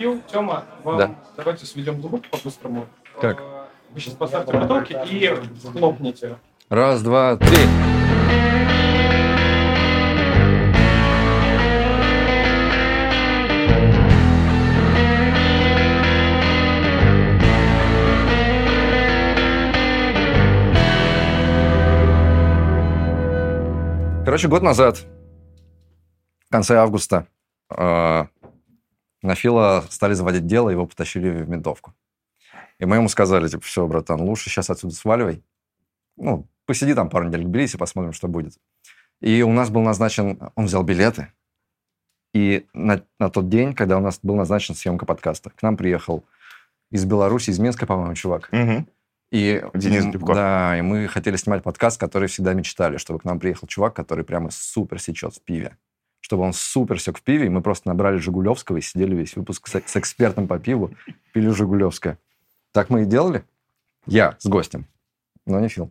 Фил, Тёма, вам Да. давайте сведем звук по-быстрому. Как? Э, Вы сейчас поставьте бутылки и хлопните. Раз, два, три. Короче, год назад, в конце августа, э, на Фила стали заводить дело, его потащили в ментовку. И мы ему сказали, типа, все, братан, лучше сейчас отсюда сваливай. Ну, посиди там пару недель в Тбилиси, посмотрим, что будет. И у нас был назначен, он взял билеты, и на, на тот день, когда у нас был назначен съемка подкаста, к нам приехал из Беларуси, из Минска, по-моему, чувак. Мгм. И, Денис Грибков. Да, и мы хотели снимать подкаст, который всегда мечтали, чтобы к нам приехал чувак, который прямо супер сечет в пиве. Чтобы он супер сек в пиве, и мы просто набрали Жигулевского и сидели весь выпуск с, с экспертом по пиву, пили Жигулевское. Так мы и делали. Я с гостем, но не Фил.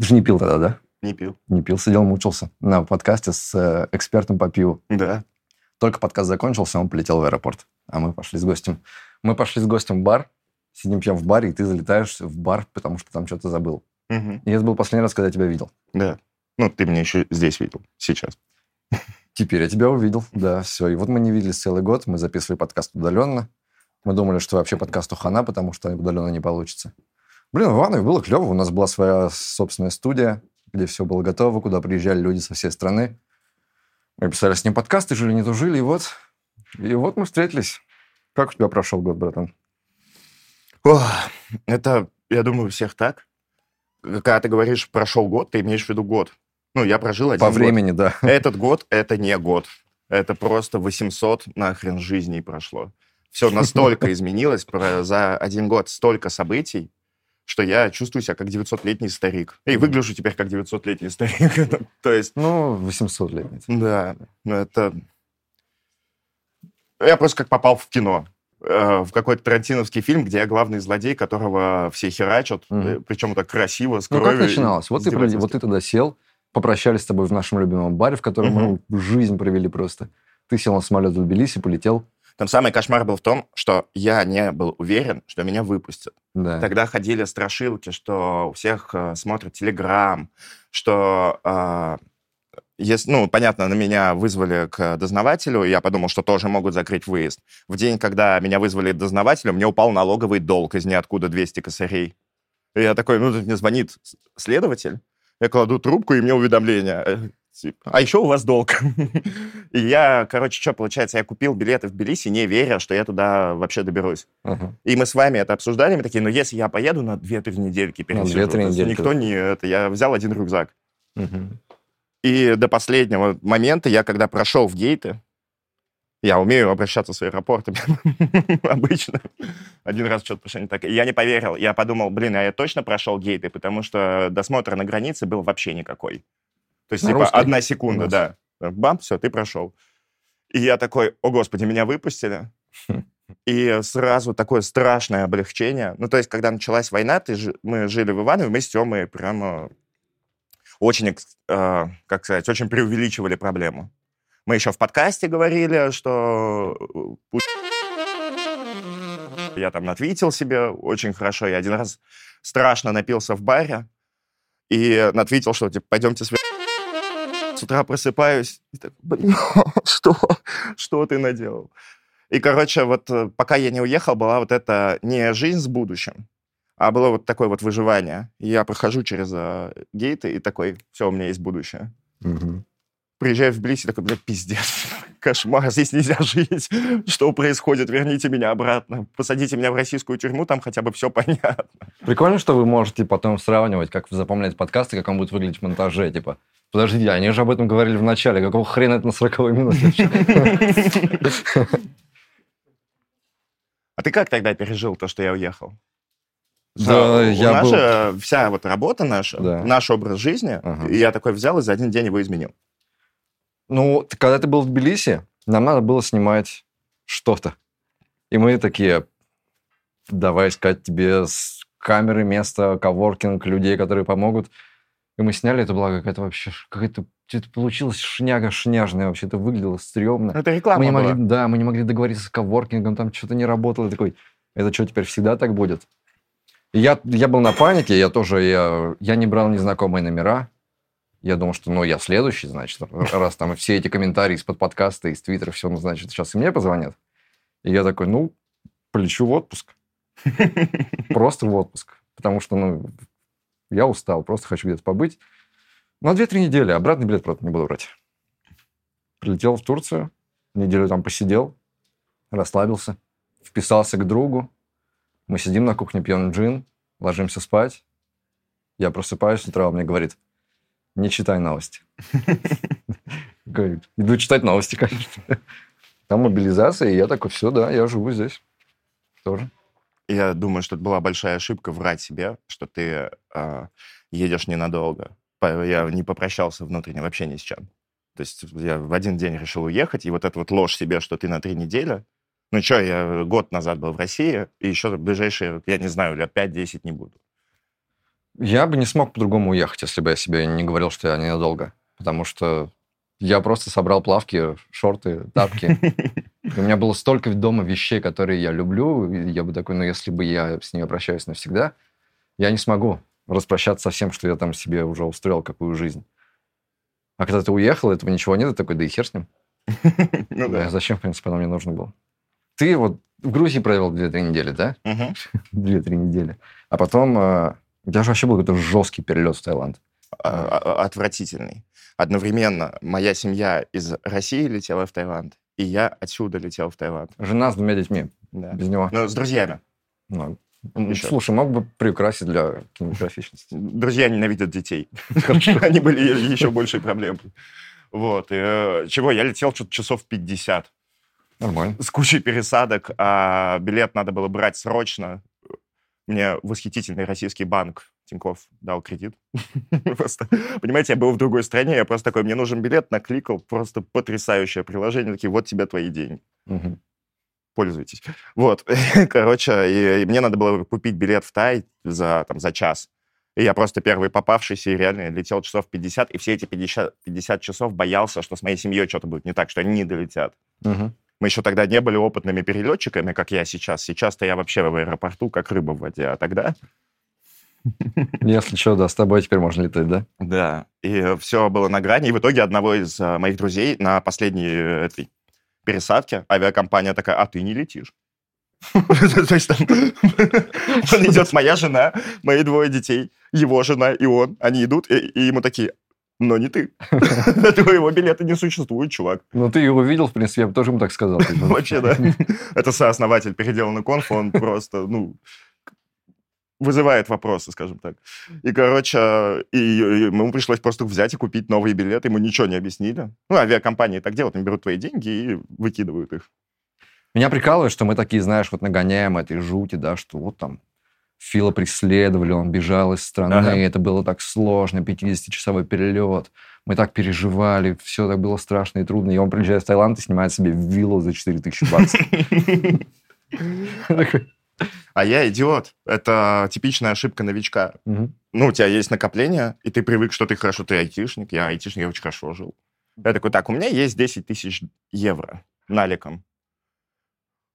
Ты же не пил тогда, да? Не пил. Не пил, сидел, мучился на подкасте с э, экспертом по пиву. Да. Только подкаст закончился, он полетел в аэропорт. А мы пошли с гостем. Мы пошли с гостем в бар, сидим пьем в баре, и ты залетаешь в бар, потому что там что-то забыл. Мгм. И это был последний раз, когда я тебя видел. Да. Ну, ты меня еще здесь видел, сейчас. Теперь я тебя увидел, да, все. И вот мы не виделись целый год, мы записывали подкаст удаленно. Мы думали, что вообще подкасту хана, потому что удаленно не получится. Блин, в Иванове было клево, у нас была своя собственная студия, где все было готово, куда приезжали люди со всей страны. Мы писали с ним подкасты, жили, не тужили, и вот, и вот мы встретились. Как у тебя прошел год, братан? Ох, это, я думаю, у всех так. Когда ты говоришь «прошел год», ты имеешь в виду год. Ну, я прожил один По год. времени, да. Этот год — это не год. Это просто 800 нахрен жизней прошло. Все настолько изменилось про- за один год, столько событий, что я чувствую себя как 900-летний старик. И выгляжу теперь как 900-летний старик. То есть, Ну, 800 лет. да, ну это... Я просто как попал в кино. э, В какой-то тарантиновский фильм, где я главный злодей, которого все херачат, Мгм. э, причем так красиво, с Ну, как кровью. начиналось? Вот ты, вот ты туда сел, попрощались с тобой в нашем любимом баре, в котором мы жизнь провели просто. Ты сел на самолет в Тбилиси, полетел. Там самый кошмар был в том, что я не был уверен, что меня выпустят. Да. Тогда ходили страшилки, что у всех э, смотрят Телеграм, что, э, ес- ну, понятно, на меня вызвали к дознавателю, и я подумал, что тоже могут закрыть выезд. В день, когда меня вызвали к дознавателю, мне упал налоговый долг из ниоткуда 200 косарей. И я такой, ну, тут мне звонит следователь, я кладу трубку, и мне уведомление. э, типа, А еще у вас долг. И я, короче, что получается, я купил билеты в Тбилиси, не веря, что я туда вообще доберусь. Ага. И мы с вами это обсуждали, мы такие, ну если я поеду на 2-3 недельки пересижу, 2-3 то есть недельки. никто не... Это, я взял один рюкзак. Мгм. И до последнего момента я, когда прошел в гейты, я умею обращаться с аэропортами обычно. Один раз что-то пошло не так. Я не поверил. Я подумал, блин, а я точно прошел гейты, потому что досмотр на границе был вообще никакой. То есть, На типа, русской? одна секунда, да. Бам, все, ты прошел. И я такой, о господи, меня выпустили. И сразу такое страшное облегчение. Ну, то есть, когда началась война, ты мы жили в Иванове, мы с Тёмой прямо очень, э, как сказать, очень преувеличивали проблему. Мы еще в подкасте говорили, что э, я там натвитил себе очень хорошо. Я один раз страшно напился в баре и натвитил, что типа пойдемте с с утра просыпаюсь и так, блин, что, что ты наделал? И, короче, вот э, пока я не уехал, была вот эта не жизнь с будущим, а было вот такое вот выживание. Я прохожу через э, гейты и такой, все, у меня есть будущее. Мгм. Приезжаю в Тбилиси, такой, блядь, пиздец, кошмар, здесь нельзя жить. Что происходит? Верните меня обратно. Посадите меня в российскую тюрьму, там хотя бы все понятно. Прикольно, что вы можете потом сравнивать, как вы запомнили подкасты, как он будет выглядеть в монтаже. Типа, подождите, они же об этом говорили в начале. Какого хрена это на 40 минуте? А ты как тогда пережил то, что я уехал? Да, у я нас был- вся вот работа наша, Да. наш образ жизни, Ага. и я такой взял и за один день его изменил. Ну, когда ты был в Тбилиси, нам надо было снимать что-то. И мы такие, давай искать тебе с камеры место, коворкинг, людей, которые помогут. И мы сняли, это была какая-то вообще, какая-то, это получилось шняга шняжная вообще, это выглядело стрёмно. Это реклама Мы не была. могли, да, мы не могли договориться с коворкингом, там что-то не работало. Я такой, это что, теперь всегда так будет? И я, я был на панике, я тоже, я, я не брал незнакомые номера. Я думал, что, ну, я следующий, значит, раз там все эти комментарии из-под подкаста, из твиттера, все, ну, значит, сейчас и мне позвонят. И я такой, ну, полечу в отпуск. Просто в отпуск. Потому что, ну, я устал, просто хочу где-то побыть. На 2-3 недели. Обратный билет, правда, не буду брать. Прилетел в Турцию, неделю там посидел, расслабился, вписался к другу. Мы сидим на кухне, пьем джин, ложимся спать. Я просыпаюсь с утра, он мне говорит, не читай новости. Говорит, иду читать новости, конечно. Там мобилизация, и я такой, все, да, я живу здесь. Тоже. Я думаю, что это была большая ошибка врать себе, что ты а, едешь ненадолго. Я не попрощался внутренне вообще ни с чем. То есть я в один день решил уехать, и вот эта вот ложь себе, что ты на три недели... Ну что, я год назад был в России, и еще ближайшие, я не знаю, лет 5-10 не буду. Я бы не смог по-другому уехать, если бы я себе не говорил, что я ненадолго. Потому что я просто собрал плавки, шорты, тапки. У меня было столько дома вещей, которые я люблю. я бы такой, ну, если бы я с ними прощаюсь навсегда, я не смогу распрощаться со всем, что я там себе уже устроил, какую жизнь. А когда ты уехал, этого ничего нет, ты такой, да и хер с ним. Ну Да. Зачем, в принципе, оно мне нужно было? Ты вот в Грузии провел 2-3 недели, да? Мгм. 2-3 недели. А потом... э, У тебя же вообще был какой-то жесткий перелет в Таиланд. А- а- Отвратительный. Одновременно моя семья из России летела в Таиланд, и я отсюда летел в Таиланд. Жена с двумя детьми. Да. Без него. Ну, с друзьями. Ну, м, Еще. Слушай, мог бы приукрасить для кинематографичности. Друзья ненавидят детей. Они были еще большей проблемой. Вот. э, чего? Я летел что-то часов 50 Нормально. с кучей пересадок, а билет надо было брать срочно. Мне восхитительный российский банк Тиньков дал кредит. Просто, понимаете, я был в другой стране, я просто такой, мне нужен билет, накликал, просто потрясающее приложение, такие, вот тебе твои деньги. Пользуйтесь. Вот, короче, и, и мне надо было купить билет в Тай за, там, за час. И я просто первый попавшийся и реально летел часов 50, и все эти 50, 50 часов боялся, что с моей семьей что-то будет не так, что они не долетят. Мгм. Мы еще тогда не были опытными перелетчиками, как я сейчас. Сейчас-то я вообще в аэропорту как рыба в воде, а тогда... Если что, да, с тобой теперь можно летать, да? Да, и все было на грани. И в итоге одного из а, моих друзей на последней э, этой пересадке авиакомпания такая, а ты не летишь. То есть там идет, моя жена, мои двое детей, его жена и он, они идут, и ему такие, но не ты. Твоего билета не существует, чувак. Ну, ты его видел, в принципе, я бы тоже ему так сказал. Вообще, да. Это сооснователь переделанный конф, он просто, ну, вызывает вопросы, скажем так. И, короче, и, и ему пришлось просто взять и купить новые билеты, ему ничего не объяснили. Ну, авиакомпании так делают, они берут твои деньги и выкидывают их. Меня прикалывает, что мы такие, знаешь, вот нагоняем этой жути, да, что вот там Фила преследовали, он бежал из страны, Ага. это было так сложно, 50-часовой перелет, мы так переживали, все так было страшно и трудно, и он приезжает в Таиланд и снимает себе виллу за 4000 баксов. А я идиот. Это типичная ошибка новичка. «Мгм. Ну, у тебя есть накопление, и ты привык, что ты хорошо, ты айтишник. Я айтишник, я очень хорошо жил. Я такой, так, у меня есть 10 тысяч евро наликом.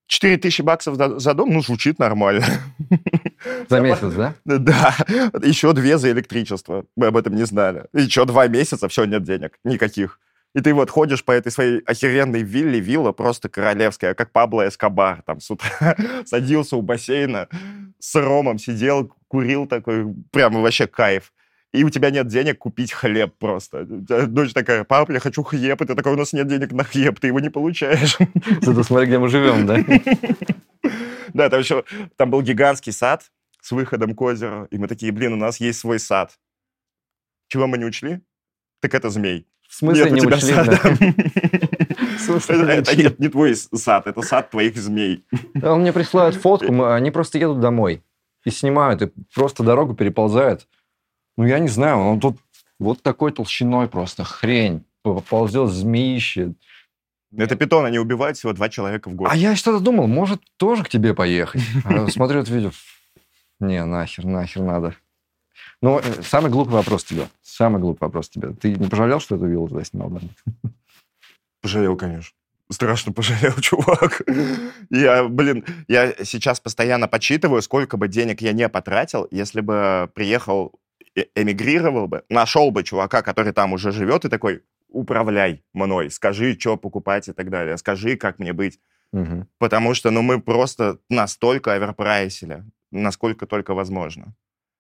4 тысячи баксов за дом, ну, звучит нормально. За месяц, да? Да, еще две за электричество. Мы об этом не знали. Еще два месяца, все, нет денег. Никаких. И ты вот ходишь по этой своей охеренной вилле, вилла просто королевская, как Пабло Эскобар. Там с утра садился у бассейна, с ромом сидел, курил такой, прямо вообще кайф. И у тебя нет денег купить хлеб просто. Дочь такая, папа, я хочу хлеб. И ты такой, у нас нет денег на хлеб, ты его не получаешь. Зато смотри, где мы живем, да? Да, там еще, там был гигантский сад с выходом к озеру, и мы такие, блин, у нас есть свой сад. Чего мы не учли? Так это змей. В смысле Нет у не тебя учли? сада. Это не нет, твой сад, это сад твоих змей. А Он мне присылает фотку, они просто едут домой и снимают, и просто дорогу переползают. Ну, я не знаю, он тут вот такой толщиной просто хрень. Ползет змеище. Это питон, они убивают всего два человека в год. А я что-то думал, может, тоже к тебе поехать? А смотрю это видео. Не, нахер, нахер надо. Ну, э, самый глупый вопрос тебе. Самый глупый вопрос тебе. Ты не пожалел, что эту виллу туда снимал? да? Пожалел, конечно. Страшно пожалел, чувак. Я, блин, я сейчас постоянно подсчитываю, сколько бы денег я не потратил, если бы приехал, э- эмигрировал бы, нашел бы чувака, который там уже живет, и такой, управляй мной, скажи, что покупать и так далее, скажи, как мне быть. Мгм. Потому что, ну, мы просто настолько оверпрайсили, насколько только возможно.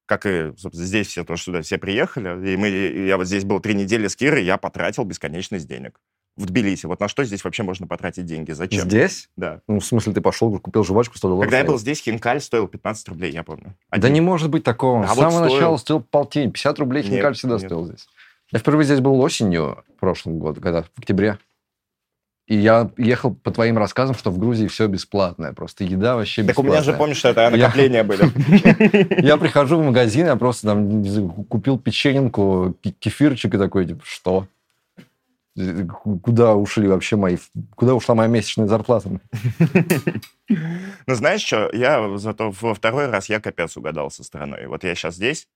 Как и, собственно, здесь все, то, что сюда все приехали, и мы, я вот здесь был три недели с Кирой, я потратил бесконечность денег. В Тбилиси. Вот на что здесь вообще можно потратить деньги? Зачем? Здесь? Да. Ну, в смысле, ты пошел, купил жвачку 100 долларов. Когда я был здесь, хинкаль стоил 15 рублей, я помню. Да Один. не может быть такого. А С вот самого стоил. начала стоил полтинь. 50 рублей Нет, хинкаль всегда нет. стоил здесь. Я впервые здесь был осенью в прошлом году, когда в октябре. И я ехал по твоим рассказам, что в Грузии все бесплатное. Просто еда вообще Так у бесплатная. меня же, помнишь, что это Я- накопления были. Я прихожу в магазин, я просто там купил печененку, ки- кефирчик и такой, типа, что? Куда ушли вообще мои... Куда ушла моя месячная зарплата? Ну, знаешь что, я зато во второй раз я капец угадал со стороной. Вот я сейчас здесь,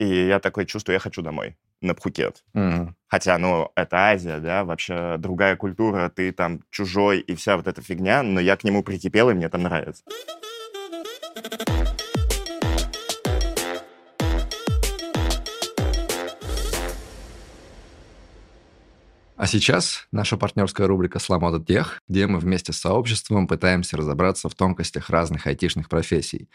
и я такой чувствую, я хочу домой, на Пхукет. Мгм. Хотя, ну, это Азия, да, вообще другая культура, ты там чужой и вся вот эта фигня, но я к нему прикипел, и мне там нравится. А сейчас наша партнерская рубрика с «Lamoda Tech», где мы вместе с сообществом пытаемся разобраться в тонкостях разных айтишных профессий.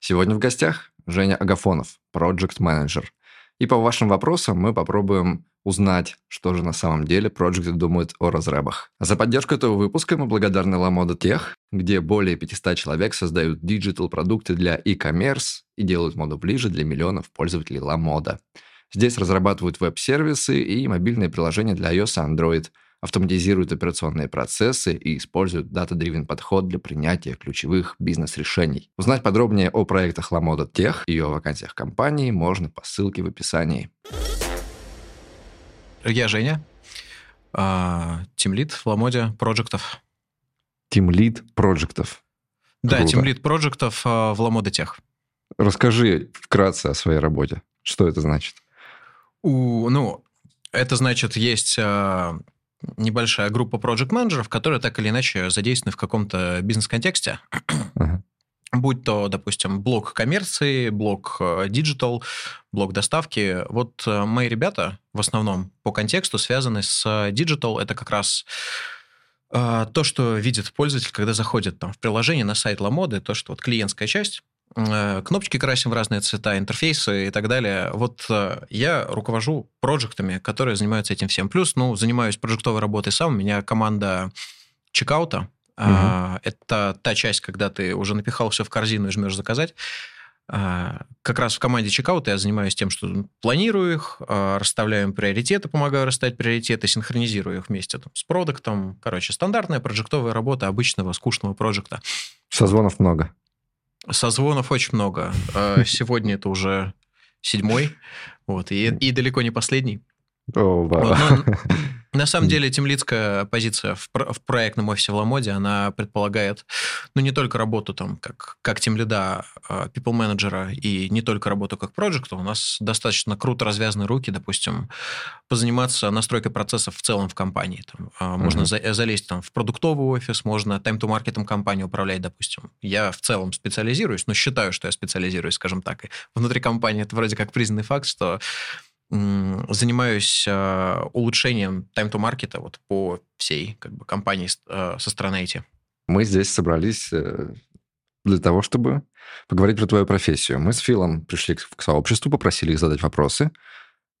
Сегодня в гостях Женя Агафонов, проект менеджер И по вашим вопросам мы попробуем узнать, что же на самом деле проекты думают о разрабах. За поддержку этого выпуска мы благодарны Lamoda Tech, где более 500 человек создают digital продукты для e-commerce и делают моду ближе для миллионов пользователей Lamoda. Здесь разрабатывают веб-сервисы и мобильные приложения для iOS и Android, автоматизируют операционные процессы и используют дата-дривен подход для принятия ключевых бизнес-решений. Узнать подробнее о проектах Ламода Тех и о вакансиях компании можно по ссылке в описании. Я Женя, тимлит в Ламоде проектов. Тимлид проектов. Да, тимлит проектов в Ламоде Тех. Расскажи вкратце о своей работе. Что это значит? У, ну, это значит, есть а, небольшая группа проект-менеджеров, которые так или иначе задействованы в каком-то бизнес-контексте. Будь то, допустим, блок коммерции, блок э, digital, блок доставки. Вот э, мои ребята в основном по контексту связаны с digital. Это как раз э, то, что видит пользователь, когда заходит там, в приложение на сайт Ламоды, то, что вот клиентская часть, э, кнопочки красим в разные цвета, интерфейсы и так далее. Вот э, я руковожу проектами, которые занимаются этим всем. Плюс, ну, занимаюсь проектовой работой сам. У меня команда чекаута. А, Это та часть, когда ты уже напихал все в корзину и жмешь заказать. А, Как раз в команде чекаута я занимаюсь тем, что планирую их, а, расставляю им приоритеты, помогаю расставить приоритеты, синхронизирую их вместе там, с продуктом. Короче, стандартная проектовая работа обычного скучного проекта. Созвонов много. Созвонов очень много. А, Сегодня это уже седьмой, вот, и, и далеко не последний. О, вау. Вот, ну, на самом деле, темлицкая позиция в, про- в проектном офисе в Ламоде, она предполагает, ну, не только работу там как, как тимлида, а, people менеджера и не только работу как проекта. У нас достаточно круто развязаны руки, допустим, позаниматься настройкой процессов в целом в компании. Там, а, можно Мгм. за- залезть там в продуктовый офис, можно тайм-то-маркетом компании управлять, допустим. Я в целом специализируюсь, но считаю, что я специализируюсь, скажем так. И внутри компании это вроде как признанный факт, что занимаюсь э, улучшением time-to-маркета вот по всей как бы, компании э, со стороны IT. Мы здесь собрались э, для того, чтобы поговорить про твою профессию. Мы с Филом пришли к, сообществу, попросили их задать вопросы.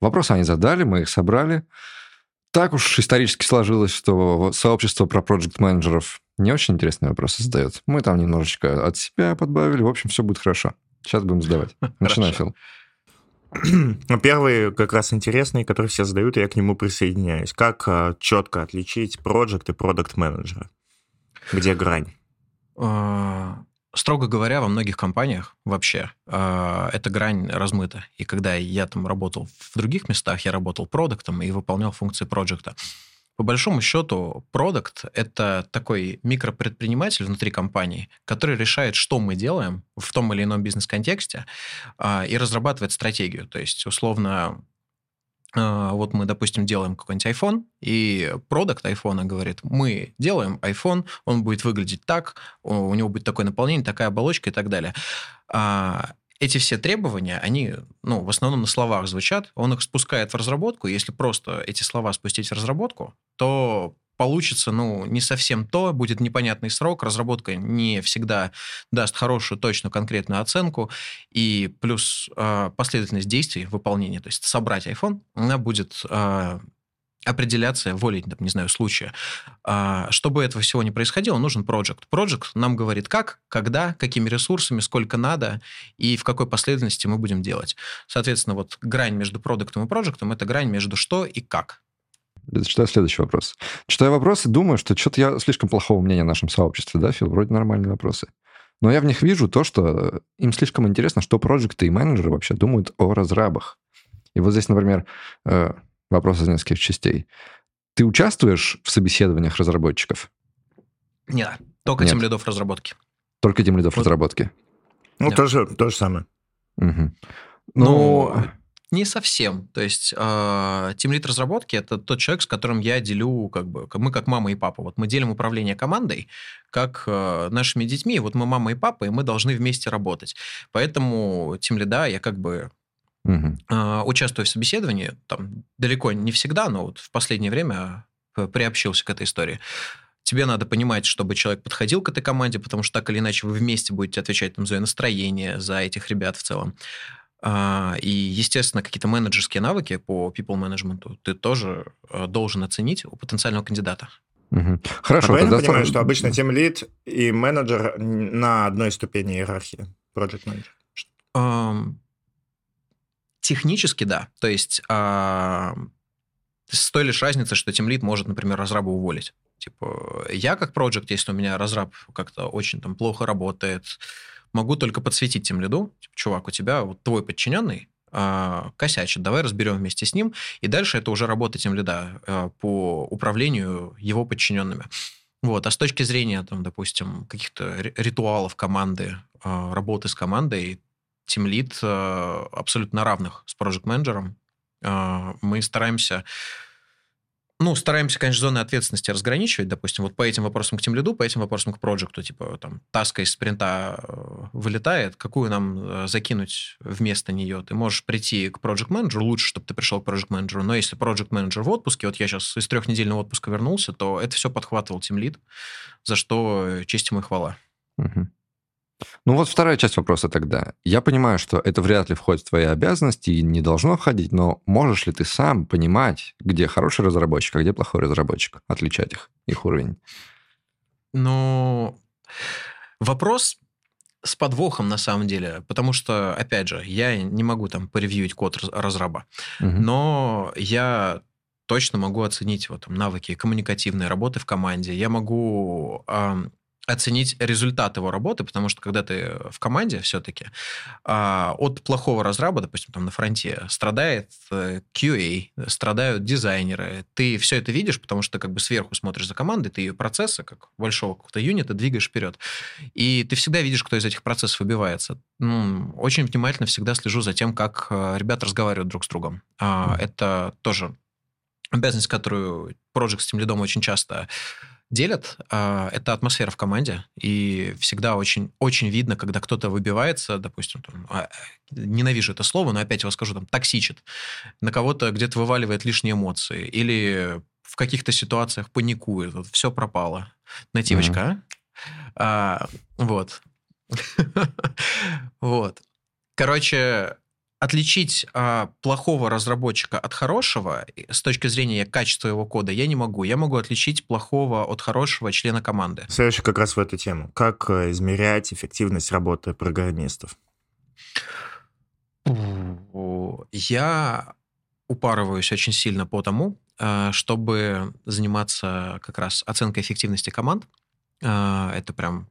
Вопросы они задали, мы их собрали. Так уж исторически сложилось, что сообщество про проект-менеджеров не очень интересные вопросы задает. Мы там немножечко от себя подбавили. В общем, все будет хорошо. Сейчас будем задавать. Начинай. Фил. Первый как раз интересный, который все задают, и я к нему присоединяюсь. Как а, четко отличить проект и продукт менеджера? Где грань? Э, Строго говоря, во многих компаниях вообще э, эта грань размыта. И когда я там работал в других местах, я работал продуктом и выполнял функции проекта. По большому счету, продукт — это такой микропредприниматель внутри компании, который решает, что мы делаем в том или ином бизнес-контексте а, и разрабатывает стратегию. То есть, условно, а, вот мы, допустим, делаем какой-нибудь iPhone, и продукт iPhone говорит, мы делаем iPhone, он будет выглядеть так, у него будет такое наполнение, такая оболочка и так далее. А, эти все требования, они, ну, в основном на словах звучат, он их спускает в разработку, если просто эти слова спустить в разработку, то получится, ну, не совсем то, будет непонятный срок, разработка не всегда даст хорошую, точную, конкретную оценку, и плюс э, последовательность действий выполнения, то есть собрать iPhone, она будет э, определяться волей, не знаю, случая. А, чтобы этого всего не происходило, нужен project. Project нам говорит, как, когда, какими ресурсами, сколько надо и в какой последовательности мы будем делать. Соответственно, вот грань между продуктом и проектом это грань между что и как. Читаю следующий вопрос. Читаю вопросы, думаю, что что-то я слишком плохого мнения о нашем сообществе, да, Фил? Вроде нормальные вопросы. Но я в них вижу то, что им слишком интересно, что проекты и менеджеры вообще думают о разрабах. И вот здесь, например, э, Вопрос из нескольких частей. Ты участвуешь в собеседованиях разработчиков? Нет, только Нет. тем лидов разработки. Только тем лидов вот. разработки? Ну, то же, то же самое. Угу. Ну, ну, не совсем. То есть э, лид разработки – это тот человек, с которым я делю, как бы, мы как мама и папа. Вот мы делим управление командой, как э, нашими детьми. Вот мы мама и папа, и мы должны вместе работать. Поэтому тем лида я как бы Угу. Участвуя в собеседовании, там далеко не всегда, но вот в последнее время э, приобщился к этой истории. Тебе надо понимать, чтобы человек подходил к этой команде, потому что так или иначе вы вместе будете отвечать там, за настроение, за этих ребят в целом. А, и, естественно, какие-то менеджерские навыки по people management ты тоже э, должен оценить у потенциального кандидата. Угу. Хорошо. А тогда... понимаю, что обычно тем лид и менеджер на одной ступени иерархии, project manager? Технически, да. То есть э, с той лишь разницей, что тимлит может, например, разраба уволить. Типа, я как проект, если у меня разраб как-то очень там плохо работает, могу только подсветить тем лиду, типа, чувак, у тебя вот твой подчиненный э, косячит, давай разберем вместе с ним, и дальше это уже работа тем лида э, по управлению его подчиненными. Вот. А с точки зрения, там, допустим, каких-то ритуалов команды, э, работы с командой, тимлит э, абсолютно равных с проект-менеджером. Э, мы стараемся ну, стараемся, конечно, зоны ответственности разграничивать, допустим, вот по этим вопросам к тем лиду, по этим вопросам к проекту, типа, там, таска из спринта э, вылетает, какую нам закинуть вместо нее? Ты можешь прийти к проект менеджеру лучше, чтобы ты пришел к проект менеджеру но если проект менеджер в отпуске, вот я сейчас из трехнедельного отпуска вернулся, то это все подхватывал тем лид, за что честь ему и хвала. Угу. Ну вот вторая часть вопроса тогда. Я понимаю, что это вряд ли входит в твои обязанности и не должно входить, но можешь ли ты сам понимать, где хороший разработчик, а где плохой разработчик, отличать их, их уровень? Ну, вопрос с подвохом на самом деле, потому что, опять же, я не могу там поревьюить код разраба, угу. но я точно могу оценить вот, там, навыки коммуникативной работы в команде. Я могу оценить результат его работы, потому что когда ты в команде все-таки, а, от плохого разраба, допустим, там на фронте, страдает э, QA, страдают дизайнеры. Ты все это видишь, потому что ты как бы сверху смотришь за командой, ты ее процессы, как большого какого-то юнита, двигаешь вперед. И ты всегда видишь, кто из этих процессов выбивается. Ну, очень внимательно всегда слежу за тем, как э, ребята разговаривают друг с другом. Mm. Это тоже обязанность, которую Project с тем лидом очень часто делят, а, это атмосфера в команде. И всегда очень, очень видно, когда кто-то выбивается, допустим, там, а, ненавижу это слово, но опять его скажу, там, токсичит, на кого-то где-то вываливает лишние эмоции, или в каких-то ситуациях паникует, вот, все пропало. Нативочка, mm-hmm. а? а? Вот. Вот. Короче, отличить а, плохого разработчика от хорошего с точки зрения качества его кода я не могу. Я могу отличить плохого от хорошего члена команды. Следующий как раз в эту тему. Как э, измерять эффективность работы программистов? Я упарываюсь очень сильно по тому, э, чтобы заниматься как раз оценкой эффективности команд. Э, это прям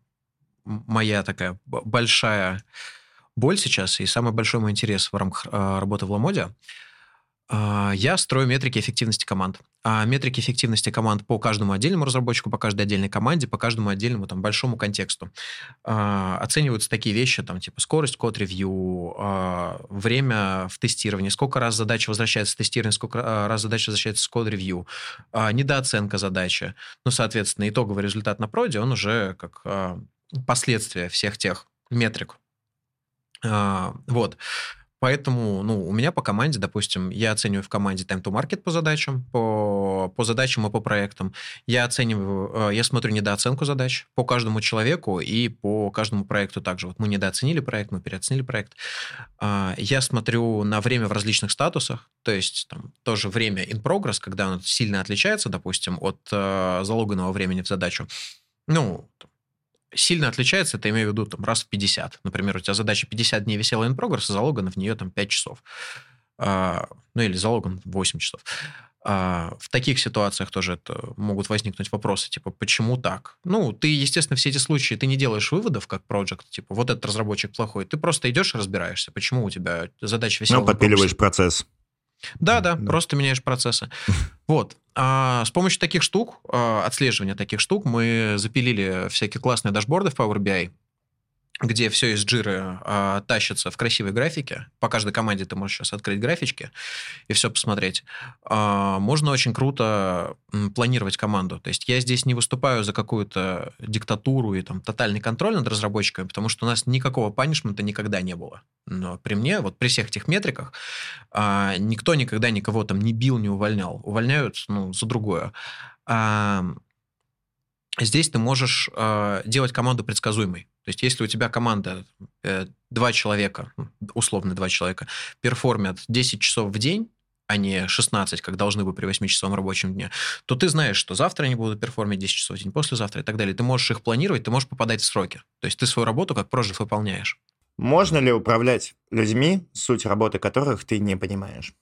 моя такая большая боль сейчас и самый большой мой интерес в рамках а, работы в Ламоде. А, Я строю метрики эффективности команд. А метрики эффективности команд по каждому отдельному разработчику, по каждой отдельной команде, по каждому отдельному там большому контексту. А, Оцениваются такие вещи, там типа скорость код-ревью, а, время в тестировании, сколько раз задача возвращается с тестирования, сколько а, раз задача возвращается с код-ревью, а, недооценка задачи. Ну, соответственно, итоговый результат на проде, он уже как а, последствия всех тех метрик. А, Вот. Поэтому, ну, у меня по команде, допустим, я оцениваю в команде time to market по задачам, по, по задачам и по проектам. Я оцениваю, э, я смотрю недооценку задач по каждому человеку и по каждому проекту также. Вот мы недооценили проект, мы переоценили проект. А, Я смотрю на время в различных статусах, то есть там тоже время in progress, когда оно сильно отличается, допустим, от залоганного времени в задачу. Ну, сильно отличается, это имею в виду там, раз в 50. Например, у тебя задача 50 дней висела in progress, а в нее там 5 часов. А, ну или залоган 8 часов. А, в таких ситуациях тоже это могут возникнуть вопросы, типа, почему так? Ну, ты, естественно, все эти случаи, ты не делаешь выводов как проект, типа, вот этот разработчик плохой, ты просто идешь и разбираешься, почему у тебя задача висела Ну, подпиливаешь процесс. Да, да, Да. просто меняешь процессы. Вот. А с помощью таких штук, а, отслеживания таких штук, мы запилили всякие классные дашборды в Power BI, где все из жиры а, тащится в красивой графике. По каждой команде ты можешь сейчас открыть графички и все посмотреть. А, можно очень круто планировать команду. То есть я здесь не выступаю за какую-то диктатуру и там тотальный контроль над разработчиками, потому что у нас никакого панишмента никогда не было. Но при мне, вот при всех этих метриках, а, никто никогда никого там не бил, не увольнял. Увольняют, ну, за другое. А, здесь ты можешь а, делать команду предсказуемой. То есть, если у тебя команда э, два человека, условно два человека, перформят 10 часов в день, а не 16, как должны бы при 8-часовом рабочем дне, то ты знаешь, что завтра они будут перформить 10 часов в день, послезавтра и так далее. Ты можешь их планировать, ты можешь попадать в сроки. То есть ты свою работу как прожив выполняешь. Можно ли управлять людьми, суть работы которых ты не понимаешь?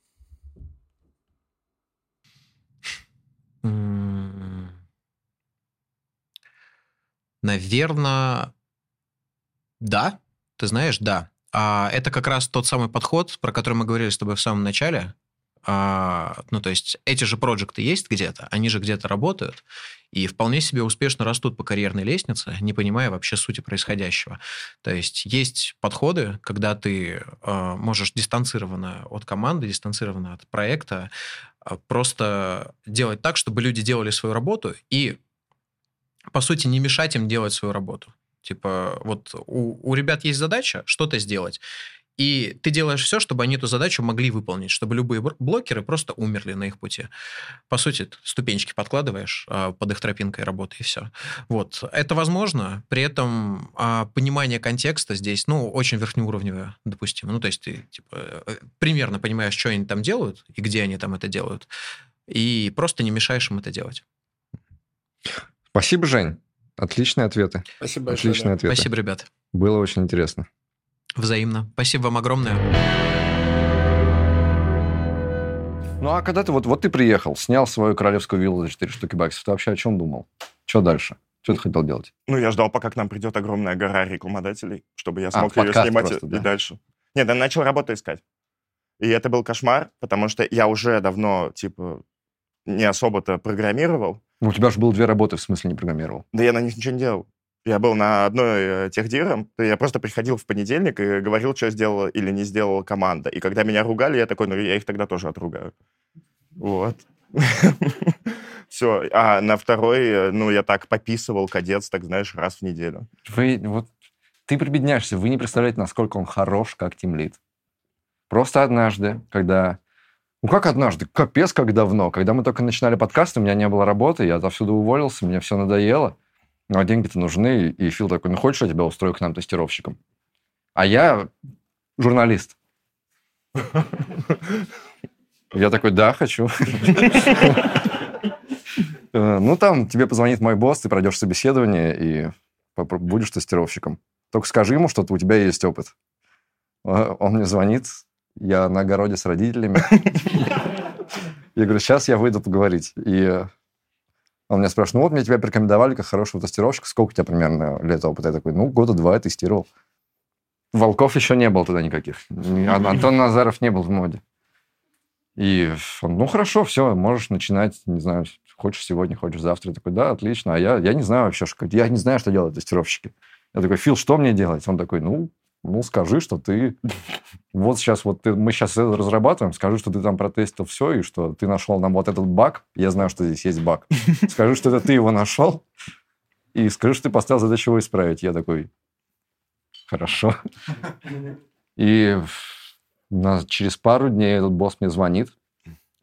Наверное, да. Ты знаешь, да. А это как раз тот самый подход, про который мы говорили с тобой в самом начале. А, ну, то есть эти же проекты есть где-то, они же где-то работают, и вполне себе успешно растут по карьерной лестнице, не понимая вообще сути происходящего. То есть есть подходы, когда ты а, можешь дистанцированно от команды, дистанцированно от проекта а, просто делать так, чтобы люди делали свою работу и, по сути, не мешать им делать свою работу. Типа, вот у, у ребят есть задача что-то сделать, и ты делаешь все, чтобы они эту задачу могли выполнить, чтобы любые блокеры просто умерли на их пути. По сути, ты ступенчики подкладываешь а, под их тропинкой работы, и все. Вот. Это возможно, при этом а, понимание контекста здесь, ну, очень верхнеуровневое, допустимо. Ну, то есть ты, типа, э, примерно понимаешь, что они там делают и где они там это делают, и просто не мешаешь им это делать. Спасибо, Жень. Отличные ответы. Спасибо Отличные ответы. Спасибо, ребят. Было очень интересно. Взаимно. Спасибо вам огромное. Ну, а когда ты вот, вот ты приехал, снял свою королевскую виллу за 4 штуки баксов, ты вообще о чем думал? Что дальше? Что ты хотел делать? Ну, я ждал, пока к нам придет огромная гора рекламодателей, чтобы я смог ее подкаст снимать просто, и да? дальше. Нет, я начал работу искать. И это был кошмар, потому что я уже давно, типа, не особо-то программировал. Ну, у тебя же было две работы, в смысле не программировал. Да я на них ничего не делал. Я был на одной э, техдиром, я просто приходил в понедельник и говорил, что сделала или не сделала команда. И когда меня ругали, я такой, ну, я их тогда тоже отругаю. Вот. Все. А на второй, э, ну, я так пописывал кадец, так, знаешь, раз в неделю. Вы, вот, ты прибедняешься, вы не представляете, насколько он хорош, как тимлид. Просто однажды, когда... Ну, как однажды? Капец, как давно. Когда мы только начинали подкаст, у меня не было работы, я отовсюду уволился, мне все надоело. Ну, а деньги-то нужны. И Фил такой, ну, хочешь, я тебя устрою к нам тестировщиком? А я журналист. Я такой, да, хочу. Э, Ну, там тебе позвонит мой босс, ты пройдешь собеседование и будешь тестировщиком. Только скажи ему, что у тебя есть опыт. Э, Он мне звонит, я на огороде с родителями. Я говорю, сейчас я выйду поговорить. И он меня спрашивает, ну вот мне тебя порекомендовали как хорошего тестировщика, сколько у тебя примерно лет опыта? Я такой, ну, года два я тестировал. Волков еще не было тогда никаких. Ни- Ан- Антон Назаров не был в моде. И он, ну, хорошо, все, можешь начинать, не знаю, хочешь сегодня, хочешь завтра. Я такой, да, отлично. А я, я не знаю вообще, что, я не знаю, что делают тестировщики. Я такой, Фил, что мне делать? Он такой, ну, ну, скажи, что ты... Вот сейчас вот ты, мы сейчас это разрабатываем, скажи, что ты там протестил все, и что ты нашел нам вот этот баг. Я знаю, что здесь есть баг. Скажи, что это ты его нашел, и скажи, что ты поставил задачу его исправить. Я такой, хорошо. И через пару дней этот босс мне звонит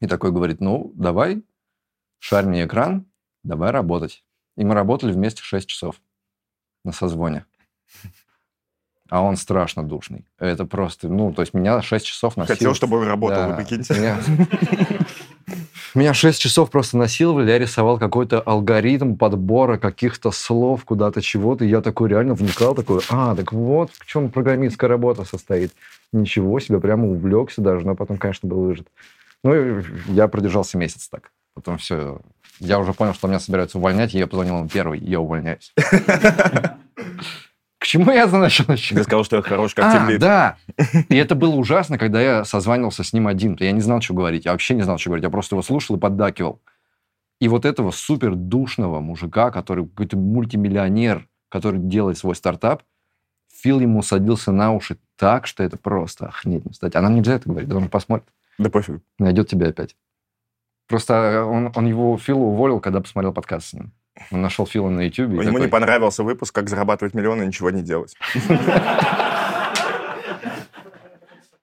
и такой говорит, ну, давай, шарь мне экран, давай работать. И мы работали вместе 6 часов на созвоне. А он страшно душный. Это просто, ну, то есть меня 6 часов насиловали. Хотел, чтобы он работал, Да, вы прикиньте. Меня... меня 6 часов просто насиловали, я рисовал какой-то алгоритм подбора каких-то слов куда-то, чего-то, и я такой реально вникал, такой, а, так вот в чем программистская работа состоит. Ничего себе, прямо увлекся даже, но потом, конечно, был выжат. Ну, я продержался месяц так. Потом все, я уже понял, что меня собираются увольнять, и я позвонил им первый, я увольняюсь. Чему я начал? Ты сказал, что я хорош как А, тимлид. да. И это было ужасно, когда я созванивался с ним один. Я не знал, что говорить. Я вообще не знал, что говорить. Я просто его слушал и поддакивал. И вот этого супер душного мужика, который какой-то мультимиллионер, который делает свой стартап, Фил ему садился на уши так, что это просто охнеть не встать. А нам нельзя это говорить, он посмотрит, Да пофиг. найдет тебя опять. Просто он, он его, Фила, уволил, когда посмотрел подкаст с ним. Он нашел Фила на YouTube. Ему не понравился выпуск «Как зарабатывать миллионы и ничего не делать».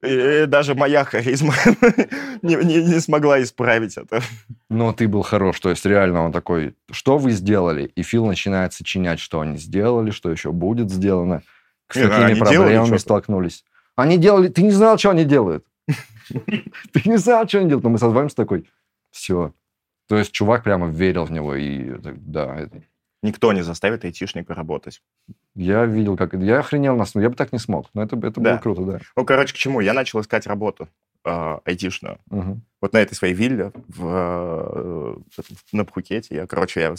И даже моя харизма не, не- не смогла исправить это. Но ты был хорош. То есть реально он такой, что вы сделали? И Фил начинает сочинять, что они сделали, что еще будет сделано, с Не, ну, какими делали проблемами столкнулись. Они делали... Ты не знал, что они делают. Ты не знал, что они делают. Но мы созванимся такой, все. То есть чувак прямо верил в него. И да, Никто не заставит айтишника работать. я видел, как... Я охренел нас. Я бы так не смог. Но это, это было Да. круто, да. Ну, короче, к чему? Я начал искать работу э, айтишную. Мгм. Вот на этой своей вилле в, э, на Пхукете. Я, короче, я